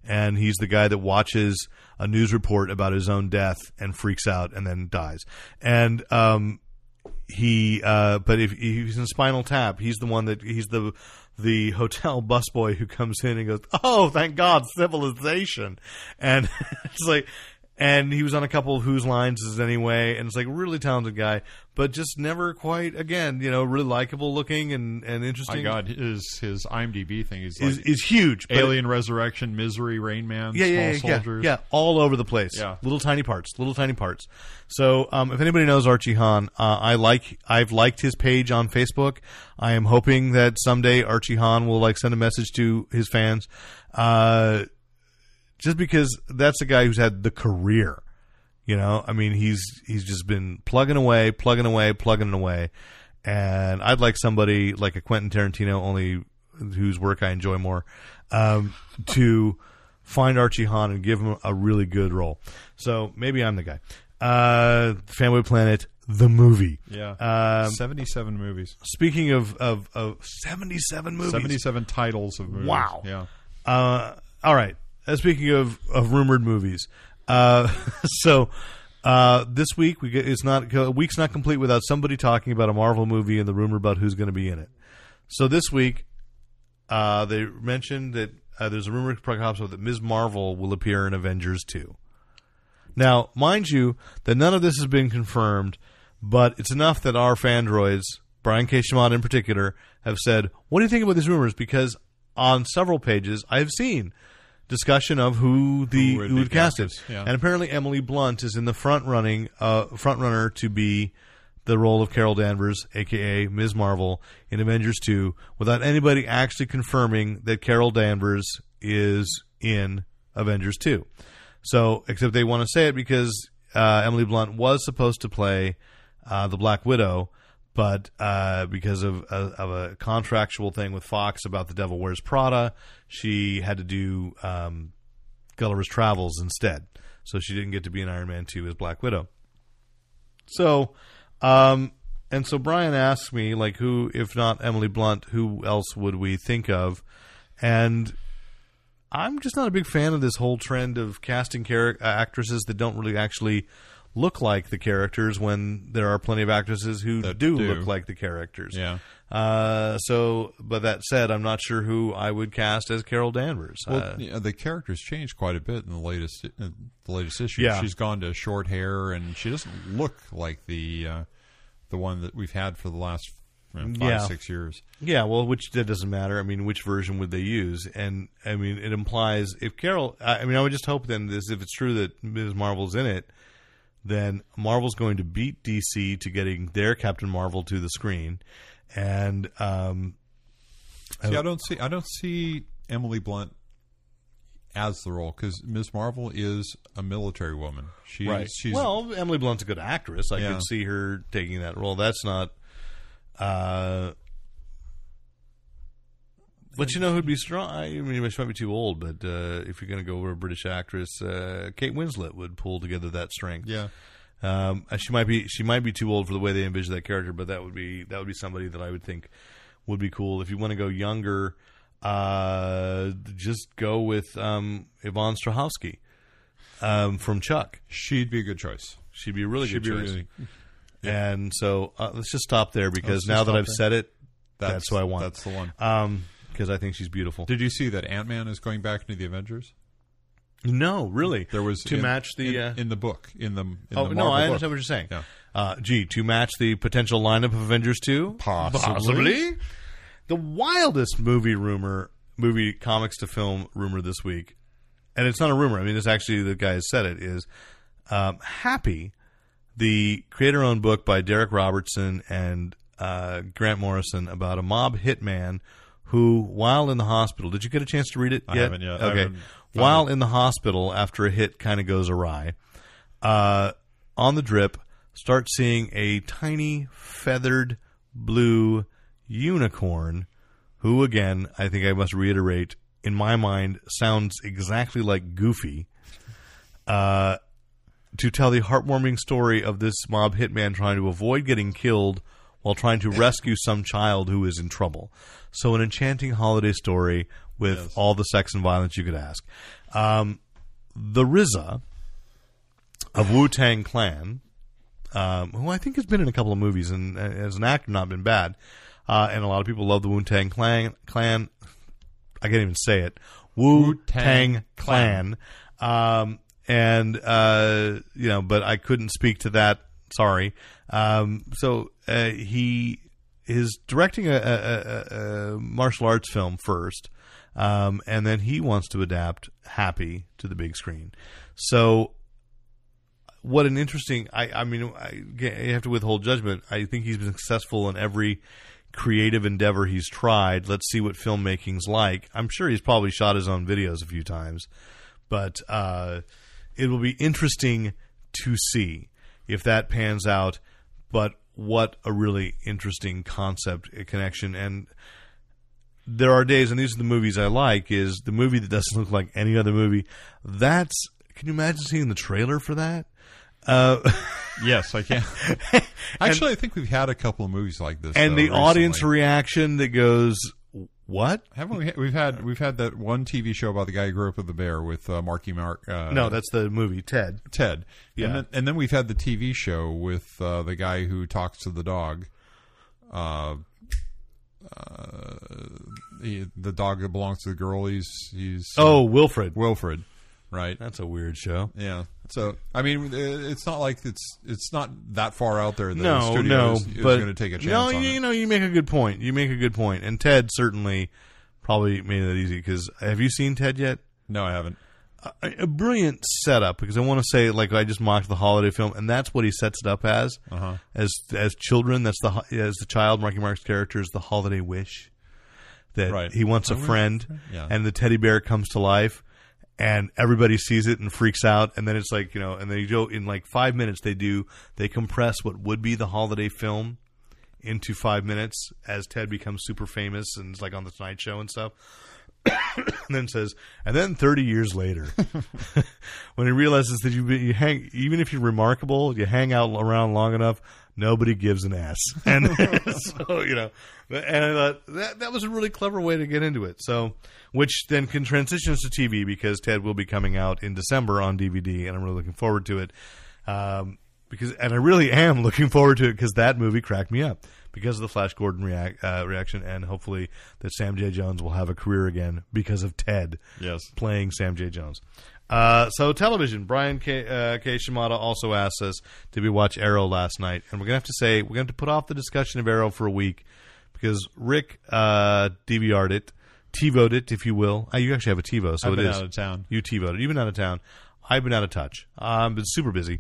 and he's the guy that watches a news report about his own death and freaks out and then dies. And um, he, uh, but if he's in Spinal Tap, he's the one that he's the the hotel busboy who comes in and goes, "Oh, thank God, civilization," and it's like. And he was on a couple of Whose Lines Is Anyway, and it's like a really talented guy, but just never quite again, you know, really likable looking and, and interesting. My God, his his IMDb thing is is like is huge. Alien Resurrection, Misery, Rain Man, yeah, Small yeah, yeah, Soldiers. yeah, yeah, all over the place. Yeah. little tiny parts, little tiny parts. So, um, if anybody knows Archie Hahn, uh, I like, I've liked his page on Facebook. I am hoping that someday Archie Hahn will like send a message to his fans, uh, just because that's a guy who's had the career. You know, I mean, he's he's just been plugging away, plugging away, plugging away, and I'd like somebody like a Quentin Tarantino, only whose work I enjoy more, um, to find Archie Hahn and give him a really good role. So maybe I'm the guy. Uh, Fanboy Planet, the movie. yeah. Um, Seventy-seven movies, speaking of of, of 77 movies. seventy-seven titles of movies. Wow. Yeah. Uh, all right. Uh, speaking of, of rumored movies, uh, so uh, this week we get, it's not a week's not complete without somebody talking about a Marvel movie and the rumor about who's going to be in it. So this week, uh, they mentioned that uh, there's a rumor perhaps that Ms. Marvel will appear in Avengers 2. Now, mind you, that none of this has been confirmed, but it's enough that our fandroids, Brian K. Shimada in particular, have said, "What do you think about these rumors?" Because on several pages, I've seen discussion of who the Who would cast it, yeah. and apparently Emily Blunt is in the front running, uh, front runner to be the role of Carol Danvers, aka Ms. Marvel, in Avengers 2, without anybody actually confirming that Carol Danvers is in Avengers 2. So, except they want to say it because uh, Emily Blunt was supposed to play uh, the Black Widow, but uh, because of, of of a contractual thing with Fox about The Devil Wears Prada, she had to do um, Gulliver's Travels instead. So she didn't get to be in Iron Man 2 as Black Widow. So, um, and so Brian asked me, like, who, if not Emily Blunt, who else would we think of? And I'm just not a big fan of this whole trend of casting char- uh, actresses that don't really actually look like the characters when there are plenty of actresses who do, do. look like the characters. Yeah. Uh, so, but that said, I'm not sure who I would cast as Carol Danvers. Well, uh, yeah, the character's changed quite a bit in the latest uh, the latest issue. Yeah. She's gone to short hair, and she doesn't look like the uh, the one that we've had for the last five Yeah. six years. Yeah, well, which that doesn't matter. I mean, which version would they use? And I mean, it implies if Carol. I I mean, I would just hope then this if it's true that Ms. Marvel's in it, then Marvel's going to beat DC to getting their Captain Marvel to the screen, and um, See, I don't see I don't see Emily Blunt as the role because Ms. Marvel is a military woman. She's she's well, Emily Blunt's a good actress. I Yeah. could see her taking that role. That's not. Uh, but you know who'd be strong? I mean, she might be too old, but uh, if you're going to go over a British actress, uh, Kate Winslet would pull together that strength. yeah. Um, she might be she might be too old for the way they envision that character, but that would be that would be somebody that I would think would be cool. If you want to go younger, uh, just go with um, Yvonne Strahovski um, from Chuck. She'd be a good choice. She'd be a really She'd good choice. really And so uh, let's just stop there because Let's now that I've there. said it, that's, who I want. That's the one. Um, because I think she's beautiful. Did you see that Ant Man is going back into the Avengers? no, really. There was to in- match the. in, uh, in the book in the in oh the no, I book. understand what you're saying. Yeah. Uh, gee, to match the potential lineup of Avengers two, Possibly. The wildest movie rumor, movie comics to film rumor this week, and it's not a rumor. I mean, it's actually the guy who said it is um, Happy, the creator-owned book by Darick Robertson and uh, Grant Morrison about a mob hitman who, while in the hospital, did you get a chance to read it? I yet? haven't yet. Okay. haven't While in the hospital, after a hit kind of goes awry, uh, on the drip, start seeing a tiny feathered blue unicorn, who again, I think I must reiterate, in my mind, sounds exactly like Goofy. Uh, to tell the heartwarming story of this mob hitman trying to avoid getting killed while trying to rescue some child who is in trouble. So, an enchanting holiday story with all the sex and violence you could ask. Um, the RZA of Wu Tang Clan, um, who I think has been in a couple of movies and uh, as an actor not been bad, uh, and a lot of people love the Wu Tang Clan. Clan, I can't even say it. Wu Tang Clan. Um, and uh, you know, but I couldn't speak to that. Sorry. Um, so uh, he is directing a, a, a, a martial arts film first, um, and then he wants to adapt Happy to the big screen. So what an interesting I, I mean I, you have to withhold judgment. I think he's been successful in every creative endeavor he's tried. Let's see what filmmaking's like. I'm sure he's probably shot his own videos a few times but uh, it will be interesting to see if that pans out but what a really interesting concept connection and there are days and these are the movies i like is the movie that doesn't look like any other movie that's can you imagine seeing the trailer for that uh, Yes, I can. Actually, I think we've had a couple of movies like this. and though, the audience reaction that goes, "What? haven't we? We've had we've had that one TV show about the guy who grew up with the bear with uh, Marky Mark. Uh, No, that's the movie Ted." Ted. Yeah. And then, and then we've had the TV show with uh, the guy who talks to the dog. Uh, uh, he, the dog that belongs to the girl. He's he's Oh, Wilfred. Wilfred, right? That's a weird show. Yeah. So I mean, it's not like it's it's not that far out there. That the No, studio no, is, is but going to take a chance no, on you, it. know, you make a good point. You make a good point, and Ted certainly probably made that easy because have you seen Ted yet? No, I haven't. a, a brilliant setup because I want to say like I just mocked the holiday film, and that's what he sets it up as. Uh-huh. As as children, that's the as the child. Marky Mark's character is the holiday wish that Right. he wants a friend, Yeah. and the teddy bear comes to life, and everybody sees it and freaks out, and then it's like you know, and they go in like five minutes. They do they compress what would be the holiday film into five minutes as Ted becomes super famous and is like on the Tonight Show and stuff. and then says, and then 30 years later, when he realizes that you, you hang, even if you're remarkable, you hang out around long enough, nobody gives an ass. And so, you know, and I thought that, that was a really clever way to get into it. So, which then can transition us to TV because Ted will be coming out in December on DVD, and I'm really looking forward to it. Um, because, and I really am looking forward to it because that movie cracked me up because of the Flash Gordon react, uh, reaction, and hopefully that Sam J. Jones will have a career again because of Ted Yes. playing Sam J. Jones. Uh, so television, Brian K. Uh, K. Shimada also asked us, "Did we watch Arrow last night?" And we're gonna have to say we're gonna have to put off the discussion of Arrow for a week because Rick uh, DVR'd it, TiVoed it, if you will. Uh, you actually have a TiVo, so I've it been is out of town. You TiVoed it. You've been out of town. I've been out of touch. I've been super busy,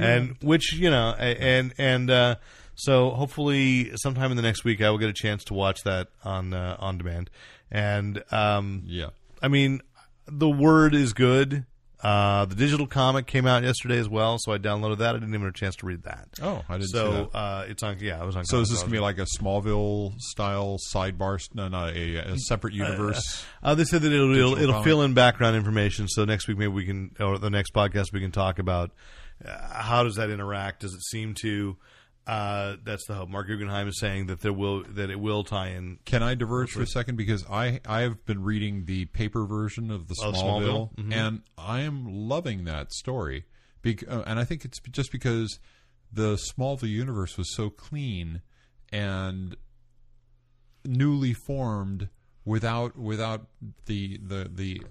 and which you know, a- and and uh, so hopefully sometime in the next week I will get a chance to watch that on uh, on demand. And um, Yeah. I mean, the word is good. Uh, the digital comic came out yesterday as well, so I downloaded that. I didn't even have a chance to read that. Oh, I didn't see so that. uh, it's on. Yeah, I was on. So is this gonna be like a Smallville style sidebar? No, not a, a separate universe. Uh, they said that it'll it'll, it'll comic? fill in background information. So next week maybe we can, or the next podcast we can talk about uh, how does that interact? Does it seem to? Uh, that's the hope. Marc Guggenheim is saying that there will that it will tie in. Can I diverge for a second because I I have been reading the paper version of the Smallville, Smallville? and I am loving that story. Uh, and I think it's just because the Smallville universe was so clean and newly formed without without the the the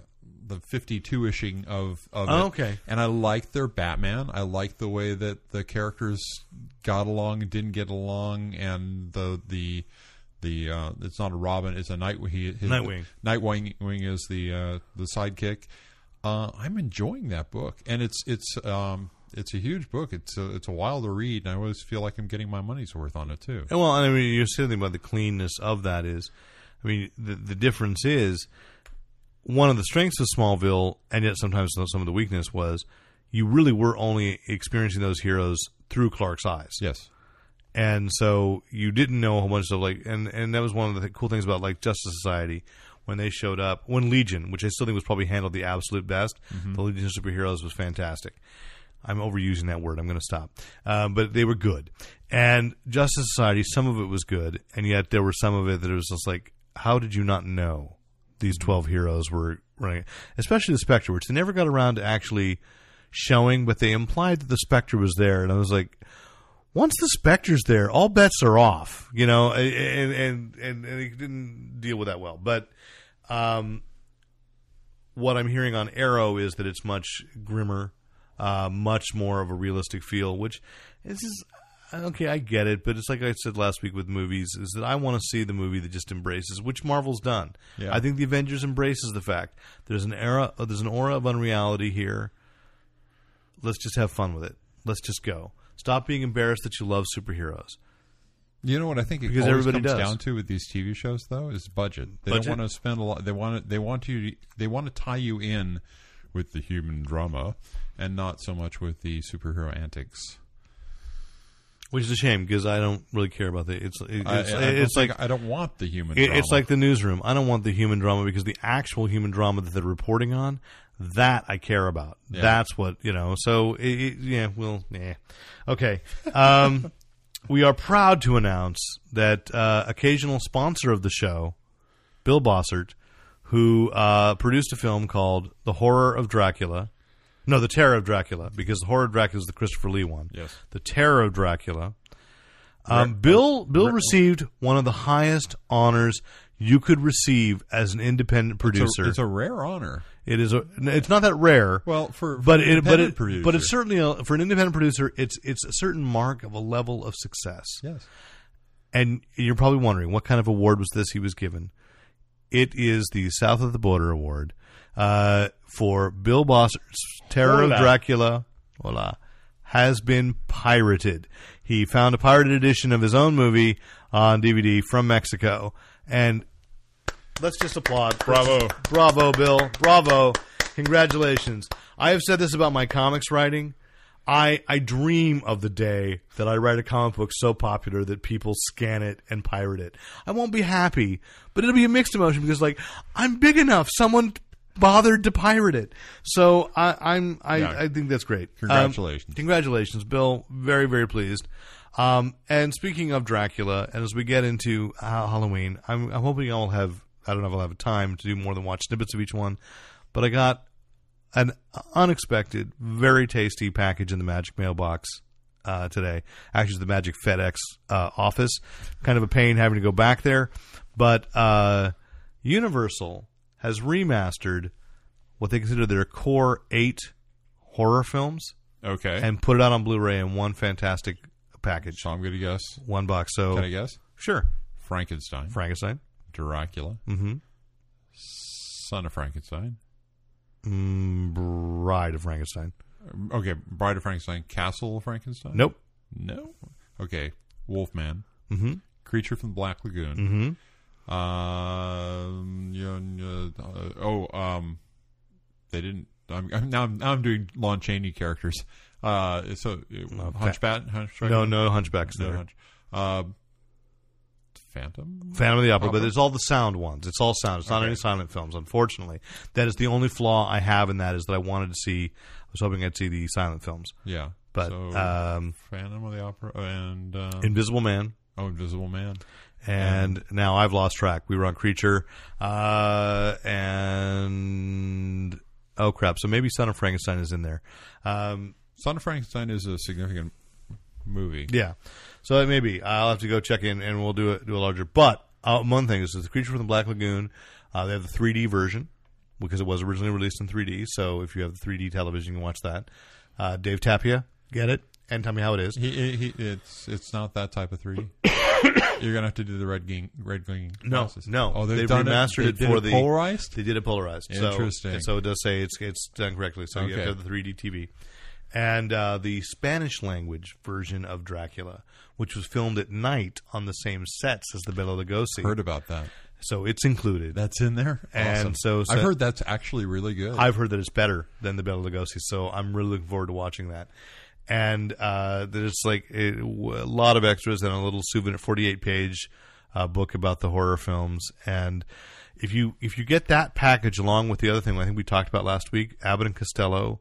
the 52 ishing of of Oh, it. okay. and I like their Batman. I like the way that the characters got along and didn't get along, and the the the uh, it's not a Robin, it's a Nightwing. He, his, Nightwing. Nightwing Wing is the uh, the sidekick. Uh, I'm enjoying that book, and it's it's um, it's a huge book. It's a, it's a while to read, and I always feel like I'm getting my money's worth on it too. And well, I mean, you're saying about the cleanness of that is, I mean, the the difference is one of the strengths of Smallville, and yet sometimes some of the weakness was you really were only experiencing those heroes through Clark's eyes Yes. and so you didn't know a whole bunch of stuff like and and that was one of the th- cool things about like Justice Society when they showed up when Legion, which I still think was probably handled the absolute best. The Legion of Superheroes was fantastic. I'm overusing that word. I'm going to stop. Uh, but they were good. And Justice Society, some of it was good, and yet there were some of it that it was just like, how did you not know these 12 heroes were running? Especially the Spectre, which they never got around to actually showing, but they implied that the Spectre was there. And I was like, once the Spectre's there, all bets are off, you know, and and and, and it didn't deal with that well. But um, what I'm hearing on Arrow is that it's much grimmer, uh, much more of a realistic feel, which is okay. I get it, but it's like I said last week with movies, is that I want to see the movie that just embraces, which Marvel's done. Yeah. I think the Avengers embraces the fact there's an era, there's an aura of unreality here. Let's just have fun with it. Let's just go. Stop being embarrassed that you love superheroes. You know what I think it Because everybody comes does. don't to with these TV shows though is budget. They Budget? don't want to spend a lot. They want to, they want you they want to tie you in with the human drama and not so much with the superhero antics. Which is a shame because I don't really care about the. It's it- I, it's, I it's like I don't want the human. it- drama. it's like the newsroom. I don't want the human drama because the actual human drama that they're reporting on, that I care about. Yeah. That's what you know. So it, it, yeah, well, yeah, okay. Um, we are proud to announce that uh, occasional sponsor of the show, Bill Bossert, who uh, produced a film called The Horror of Dracula. No, The Terror of Dracula, because The Horror of Dracula is the Christopher Lee one. Yes. The Terror of Dracula. Um, Bill Bill received one of the highest honors you could receive as an independent It's a- producer. It's a, rare honor. it is a, it's not that rare. Well, for, for but it but it producer. but it's certainly a, for an independent producer. It's it's a certain mark of a level of success. yes. And you're probably wondering what kind of award was this he was given. It is the South of the Border Award uh, for Bill Bosser's Terror Hola. of Dracula. Hola. Has been pirated. He found a pirated edition of his own movie on DVD from Mexico, and let's just applaud. Bravo. Bravo, Bill. Bravo. Congratulations. I have said this about my comics writing. I I dream of the day that I write a comic book so popular that people scan it and pirate it. I won't be happy, but it'll be a mixed emotion because like I'm big enough. Someone bothered to pirate it. So I, I'm I, Yeah. I think that's great. Um, Congratulations. congratulations, Bill. Very very pleased. Um, and speaking of Dracula, and as we get into uh, Halloween, I'm, I'm hoping I'll have I don't know if I'll have time to do more than watch snippets of each one, but I got an unexpected, very tasty package in the Magic mailbox uh, today. Actually, the Magic FedEx uh, office. Kind of a pain having to go back there, but uh, Universal has remastered what they consider their core eight horror films Okay. and put it out on Blu-ray in one fantastic package, so I'm going to guess. one box. So Can I guess? sure, Frankenstein, Frankenstein, Dracula, mm-hmm. Son of Frankenstein. mm, Bride of Frankenstein. Okay, Bride of Frankenstein, Castle of Frankenstein. Nope. No. Okay, Wolfman, Mm-hmm. Creature from the Black Lagoon. Mm-hmm. Um, you uh, oh, um, they didn't. I'm, I'm now. Now I'm doing Lon Chaney characters. Uh, so uh, Hunchback. Hunchback. No, no Hunchbacks no there. Hunch. Uh, Phantom. Phantom of the Opera, but Opera? it's all the sound ones. It's all sound. It's not Okay. any silent films, unfortunately. That is the only flaw I have in that is that I wanted to see. I was hoping I'd see the silent films, Yeah, but so, um, Phantom of the Opera and uh, Invisible Man. oh, Invisible Man. And now I've lost track. We were on Creature, uh, and oh crap! So maybe Son of Frankenstein is in there. Um, Son of Frankenstein is a significant movie. Yeah. So it may be. I'll have to go check in, and we'll do it do a larger. But uh, one thing is, the Creature from the Black Lagoon. Uh, they have the 3D version because it was originally released in 3D. So if you have the 3D television, you can watch that. Uh, Dave Tapia, get it, and tell me how it is. He, he, he, it's it's not that type of 3D. You're gonna have to do the red green red green No, glasses. no. Oh, they've, They've done remastered it, it they did for the- polarized. They did it polarized. So- Interesting. So, it does say it's it's done correctly. So you have to have the 3D TV. And uh, the Spanish language version of Dracula, which was filmed at night on the same sets as the Bela Lugosi. Heard about that. so it's included. That's in there, And Awesome. so- so- I've heard that's actually really good. I've heard that it's better than the Bela Lugosi, so I'm really looking forward to watching that. And uh, there's like a, a lot of extras and a little souvenir, 48 page uh, book about the horror films. And if you if you get that package along with the other thing, I think we talked about last week, Abbott and Costello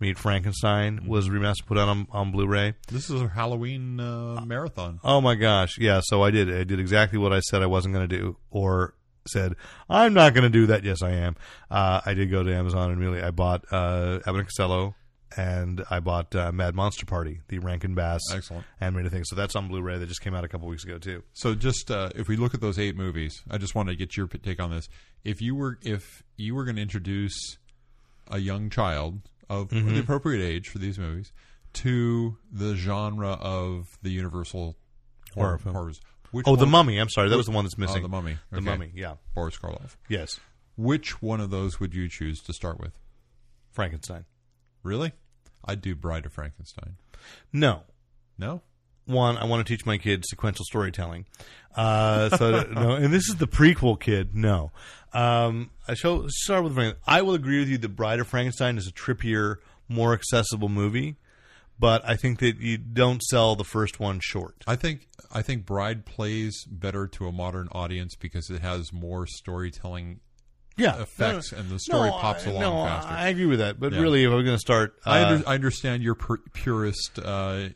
Meet Frankenstein was remastered, put out on, on Blu-ray. this is a Halloween uh, marathon. Oh my gosh, yeah. So I did. I did exactly what I said I wasn't going to do, or said I'm not going to do that. Yes, I am. Uh, I did go to Amazon and really I bought uh, Abbott and Costello, and I bought uh, Mad Monster Party, the Rankin Bass Excellent. animated thing. So that's on Blu-ray. That just came out a couple weeks ago too. So just uh, if we look at those eight movies, I just wanted to get your take on this. If you were if you were going to introduce a young child of Mm-hmm. the appropriate age for these movies to the genre of the Universal Horror horror film. horrors, which Oh, The Mummy. I'm sorry, that was the one that's Oh, missing. the Mummy. The Okay. Mummy. Yeah. Boris Karloff. Yes. Which one of those would you choose to start with? Frankenstein. Really? I'd do Bride of Frankenstein. No. No? one, I want to teach my kids sequential storytelling. Uh, so no, and this is the prequel kid. No, um, I show start with Frank. I will agree with you. that Bride of Frankenstein is a trippier, more accessible movie, but I think that you don't sell the first one short. I think I think Bride plays better to a modern audience because it has more storytelling Yeah, effects and the story pops along no, faster. I agree with that, but Yeah. really, if we're going to start, uh, I, under, I understand your pur- purist uh,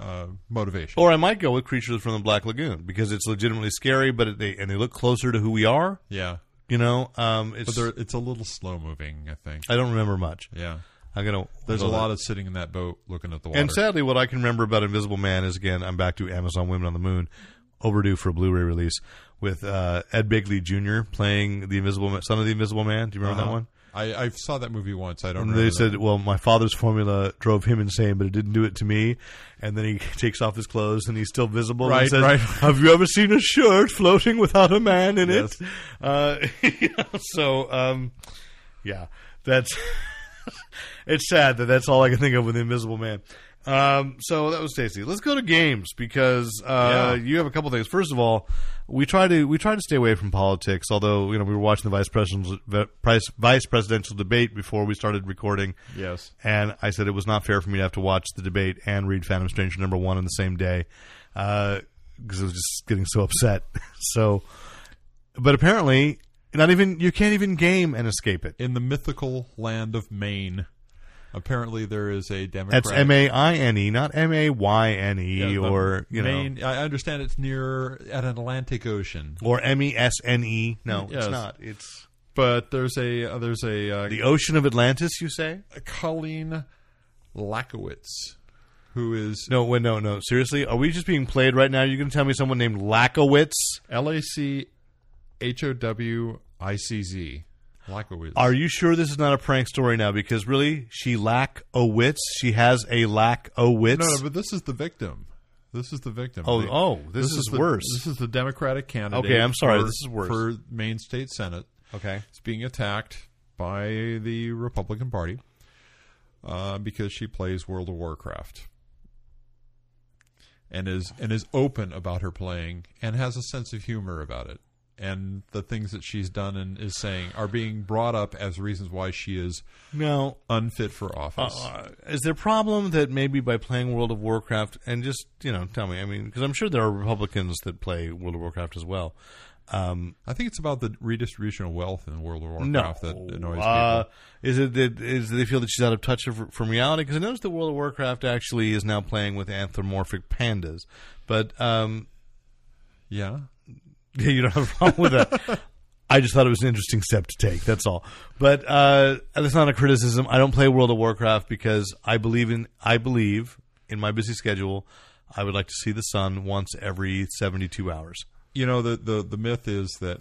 uh, motivation. or I might go with Creatures from the Black Lagoon because it's legitimately scary, but they and they look closer to who we are. yeah, You know, um, it's but it's a little slow moving. I think. I don't remember much. Yeah, I'm gonna. there's a lot of sitting in that boat looking at the water. And sadly, what I can remember about Invisible Man is again, I'm back to Amazon Women on the Moon, overdue for a Blu-ray release with uh, Ed Begley Jr. playing the Invisible Man, son of the Invisible Man. Do you remember that Uh-huh. one? I, I saw that movie once. I don't. And remember they that. said, "Well, my father's formula drove him insane, but it didn't do it to me." And then he takes off his clothes, and he's still visible. and Right, says, right. Have you ever seen a shirt floating without a man in Yes. it? Uh, so, um, yeah, that's it's sad that that's all I can think of with the Invisible Man. Um, so that was tasty. Let's go to games because uh, Yeah. you have a couple things. First of all, we try to we try to stay away from politics. Although you know we were watching the vice presidential vice vice presidential debate before we started recording, yes. and I said it was not fair for me to have to watch the debate and read Phantom Stranger number one on the same day uh, because I was just getting so upset. so, but apparently, not even you can't even game and escape it. In the mythical land of Maine, apparently there is a Democrat. That's M A I N E, not M A Y N E, or you know, Maine. I understand it's near at an Atlantic Ocean, or M E S N E. No, Yes. it's not. It's but there's a uh, there's a uh, the Ocean of Atlantis. You say? Colleen Lachowicz, who is No, wait, no, no. Seriously, are we just being played right now? You're going to tell me someone named Lachowicz? L A C H O W I C Z. Lachowicz. Are you sure this is not a prank story now? Because really, she lack a wits. She has a lack o wits. no, no, but this is the victim. This is the victim. Oh, The- oh, this is the, worse. This is the Democratic candidate. Okay, I'm sorry, for- this is worse. for Maine State Senate. okay. It's being attacked by the Republican Party uh, because she plays World of Warcraft and is and is open about her playing and has a sense of humor about it. And the things that she's done and is saying are being brought up as reasons why she is Now, unfit for office. uh, is there a problem that maybe by playing World of Warcraft and just you know tell me? I mean, because I'm sure there are Republicans that play World of Warcraft as well. Um, I think it's about the redistribution of wealth in World of no, Warcraft that annoys uh, people. is it that is they feel that she's out of touch of, from reality? Because I noticed that World of Warcraft actually is now playing with anthropomorphic pandas, but um, Yeah. Yeah, you don't have a problem with that. I just thought it was an interesting step to take. That's all. But uh, that's not a criticism. I don't play World of Warcraft because I believe in I believe in my busy schedule. I would like to see the sun once every seventy-two hours. you know the, the the myth is that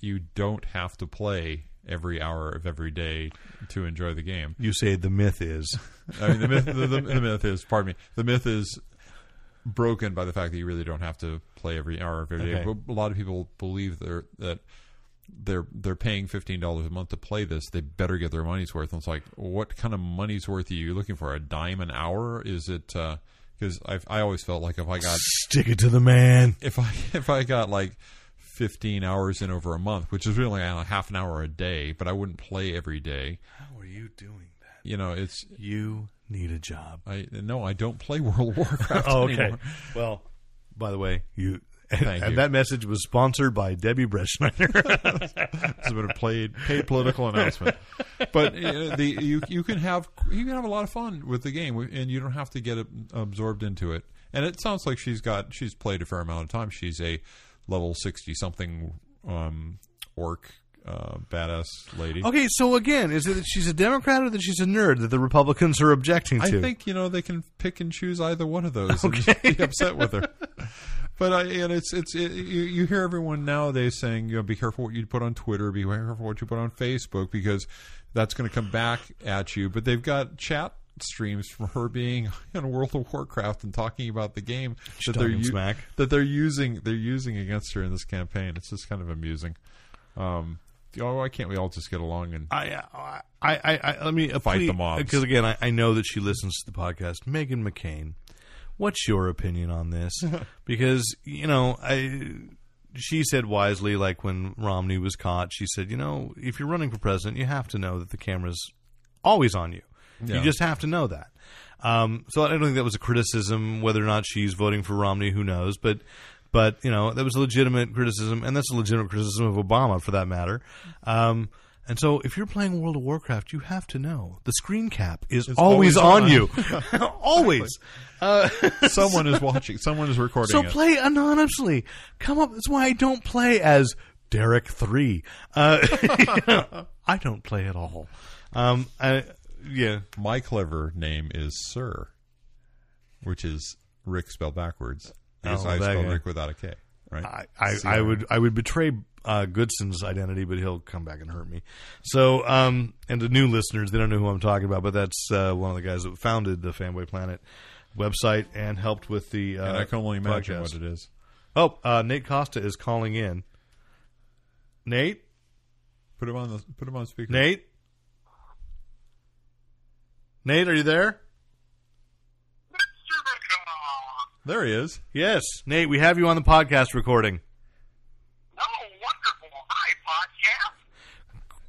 you don't have to play every hour of every day to enjoy the game. You say the myth is I mean, the myth, the, the, the myth is, pardon me, the myth is broken by the fact that you really don't have to play every hour of every day. Okay. But a lot of people believe they're, that they're they're paying fifteen dollars a month to play this. They better get their money's worth. And it's like, what kind of money's worth are you looking for? A dime an hour? Is it? Because I I always felt like if I got stick it to the man. if I if I got like 15 hours in over a month, which is really uh, half an hour a day, but I wouldn't play every day. How are you doing that? You know, it's You need a job. I no, I don't play World of Warcraft Oh, okay. anymore. Well, by the way, you and, and you. that message was sponsored by Debbie Breschneider. It's been a played, paid political announcement. But uh, the you you can have you can have a lot of fun with the game, and you don't have to get absorbed into it. And it sounds like she's got she's played a fair amount of time. She's a level sixty something um, orc uh, badass lady. okay, so again, is it that she's a Democrat or that she's a nerd that the Republicans are objecting to I to? think you know they can pick and choose either one of those and just be upset with her. But I, and it's it's it, you, you hear everyone nowadays saying you know be careful what you put on Twitter, be careful what you put on Facebook because that's going to come back at you. But they've got chat streams from her being in World of Warcraft and talking about the game that they're talking smack. that they're using they're using against her in this campaign. It's just kind of amusing. Um, why can't we all just get along and I, I, I, I let me Fight the mobs. because again, I, I know that she listens to the podcast. Meghan McCain, what's your opinion on this? because you know, I she said wisely, like when Romney was caught, she said, you know, if you're running for president, you have to know that the camera's always on you. You just have to know that. Um, so I don't think that was a criticism. Whether or not she's voting for Romney, who knows? But but you know that was a legitimate criticism, and that's a legitimate criticism of Obama for that matter. Um, and so, if you're playing World of Warcraft, you have to know the screen cap is always, always on, on. you, always. Uh, someone is watching, someone is recording so it. play anonymously. Come up. That's why I don't play as Derek Three. Uh, I don't play at all. Um, I, yeah. My clever name is Sir, which is Rick spelled backwards. Because Oh, I spelled guy. Rick without a K, right? I, I, I would I would betray uh, Goodson's identity, but he'll come back and hurt me. So, um, and the new listeners, they don't know who I'm talking about, but that's uh, one of the guys that founded the Fanboy Planet website and helped with the. Uh, and I can only imagine podcast. what it is. Oh, uh, Nate Costa is calling in. Nate, Put him on the put him on speaker. Nate, Nate, are you there? There he is. Yes, Nate. We have you on the podcast recording. Oh, wonderful. Hi, podcast.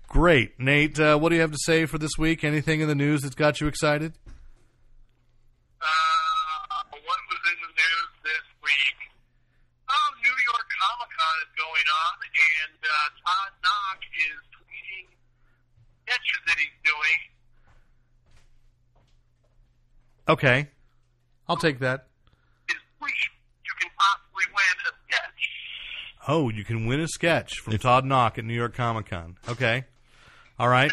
Great, Nate. Uh, what do you have to say for this week? Anything in the news that's got you excited? Uh, what was in the news this week? Oh, New York Comic Con is going on, and uh, Todd Nauck is tweeting sketches that he's doing. Okay, I'll take that. His tweet, you can possibly win a sketch. Oh, you can win a sketch from Todd Nauck at New York Comic Con. Okay, all right.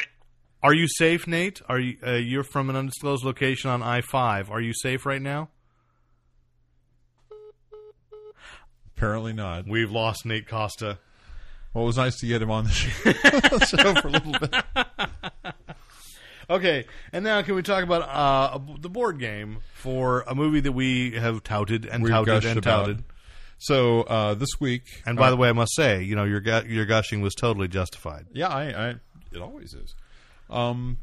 Are you safe, Nate? Are you? Uh, you're from an undisclosed location on I five. Are you safe right now? Apparently not. We've lost Nate Costa. Well, it was nice to get him on the show, for a little bit. Okay, and now can we talk about uh, the board game for a movie that we have touted and We've touted and about. So uh, this week, And by uh, the way, I must say, you know, your your gushing was totally justified. yeah, I, I it always is. Um,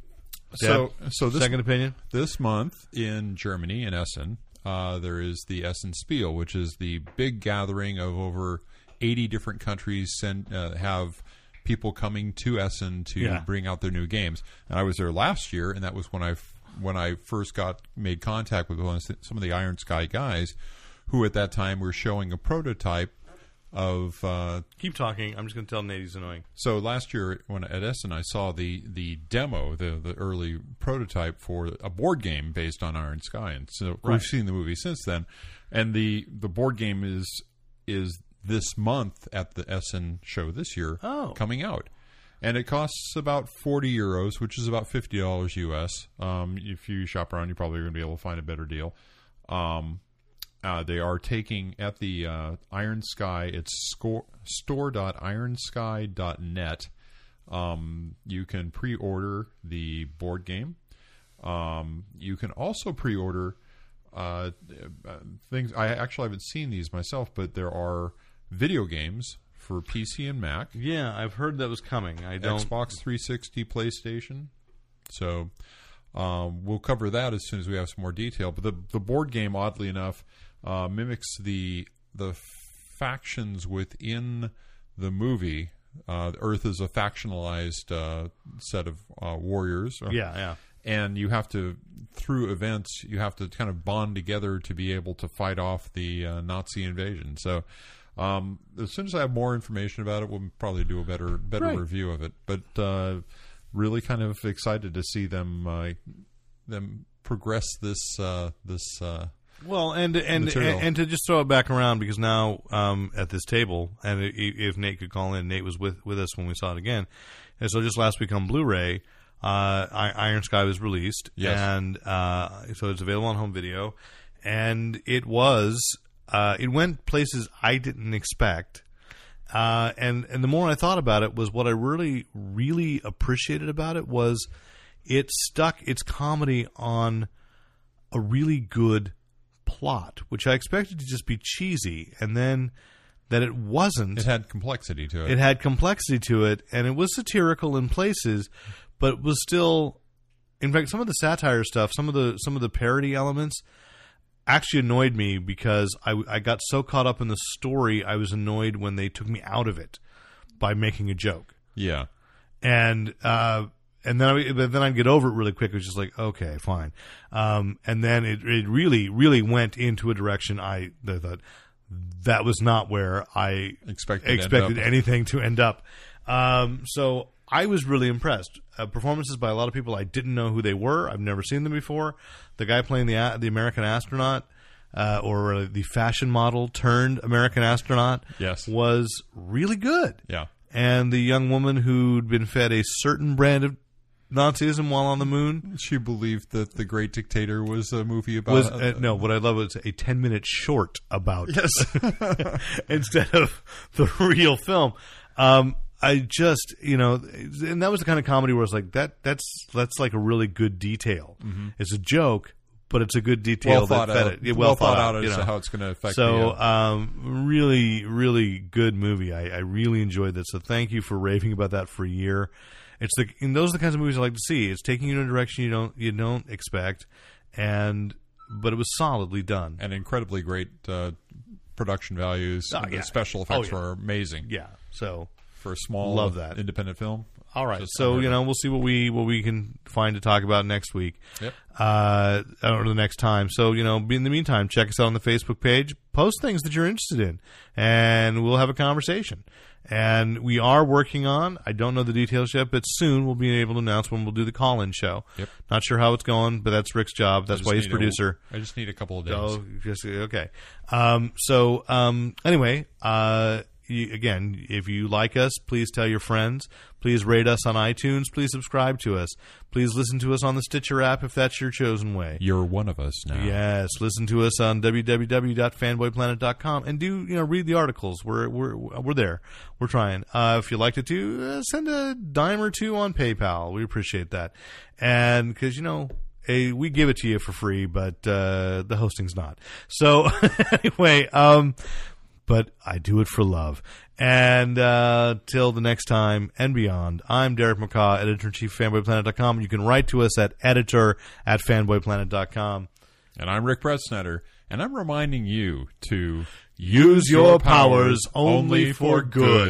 so Deb, so this second opinion. this month in Germany in Essen, uh, there is the Essen Spiel, which is the big gathering of over eighty different countries send uh, have people coming to Essen to Yeah. bring out their new games. And I was there last year, and that was when I when I first got made contact with one of the- some of the Iron Sky guys, who at that time were showing a prototype of uh, Keep talking. I'm just going to tell Nate he's annoying. so last year, when at Essen, I saw the the demo, the the early prototype for a board game based on Iron Sky, and so Right. we've seen the movie since then. And the the board game is is this month at the Essen show this year, Oh. coming out, and it costs about forty euros, which is about fifty dollars US. Um, if you shop around, you're probably going to be able to find a better deal. Um, uh, they are taking at the uh, Iron Sky. It's score, store.ironsky.net. Um, you can pre-order the board game. Um, you can also pre-order uh, uh, things. I actually haven't seen these myself, but there are video games for PC and Mac, Yeah, I've heard that was coming. I don't. Xbox 360, PlayStation. So um, we'll cover that as soon as we have some more detail. But the the board game, oddly enough, uh, mimics the the factions within the movie, uh, Earth is a factionalized uh, set of uh, warriors. or- Yeah, yeah. and you have to through events you have to kind of bond together to be able to fight off the uh, Nazi invasion. So um, as soon as I have more information about it, we'll probably do a better better Right. review of it. But uh, really kind of excited to see them uh, them progress this uh, this. Well, and and, and and to just throw it back around because now um, at this table, and if Nate could call in, Nate was with with us when we saw it again, and so just last week on Blu-ray, uh, Iron Sky was released, Yes. and uh, so it's available on home video, and it was uh, it went places I didn't expect. Uh, and and the more I thought about it, was what I really really appreciated about it was it stuck its comedy on a really good plot, which I expected to just be cheesy, and then that it wasn't. it had complexity to it. It had complexity to it, and it was satirical in places, but was still. In fact, some of the satire stuff, some of the some of the parody elements, actually annoyed me because I, I got so caught up in the story, I was annoyed when they took me out of it by making a joke yeah, and uh, and then I, but then I'd get over it really quick. It was just like, okay, fine. Um, and then it, it really, really went into a direction I that thought that was not where I Expected expected anything to end up. Um, so I was really impressed. Uh, performances by a lot of people I didn't know who they were. I've never seen them before. The guy playing the the American astronaut. Uh, or the fashion model turned American astronaut Yes. was really good yeah. and the young woman who'd been fed a certain brand of Nazism while on the moon She believed that the Great Dictator was a movie about was uh, no. What I love is a ten minute short about yes instead of the real film. Um, I just you know, and that was the kind of comedy where I was like that. That's that's like a really good detail. It's a joke, but it's a good detail well thought that fed out. it. Yeah, well, thought, out, you as know. to how it's going to affect. So, the, uh, um, really, really good movie. I, I really enjoyed this. So, thank you for raving about that for a year. It's the and those are the kinds of movies I like to see. It's taking you in a direction you don't you don't expect, and but it was solidly done. and incredibly great uh, production values. Oh, the yeah. special Oh, effects yeah. were amazing Yeah. So, for a small, Love that. independent film. All right. Just So you know we'll see what we what we can find to talk about next week. Yep. uh, or the next time. So, you know, in the meantime, check us out on the Facebook page. Post things that you're interested in, and we'll have a conversation. And we are working on, I don't know the details yet, but soon we'll be able to announce when we'll do the call in show. Yep. Not sure how it's going, but that's Rick's job. That's why he's producer. I just need a couple of days. Oh, just okay. Um, so um, anyway, uh, you, again, if you like us, please tell your friends. Please rate us on iTunes. Please subscribe to us. Please listen to us on the Stitcher app if that's your chosen way. You're one of us now. Yes, listen to us on www.fanboyplanet.com and do you know read the articles. We're we're we're there. We're trying. Uh, if you liked it too, uh, send a dime or two on PayPal. We appreciate that. And because you know. A, we give it to you for free, but uh, the hosting's not. So anyway, um, but I do it for love. And uh, till the next time and beyond, I'm Derek McCaw, editor in chief, fanboyplanet.com. You can write to us at editor at fanboyplanet.com. And I'm Rick Brettsnetter, and I'm reminding you to Use your powers only for good.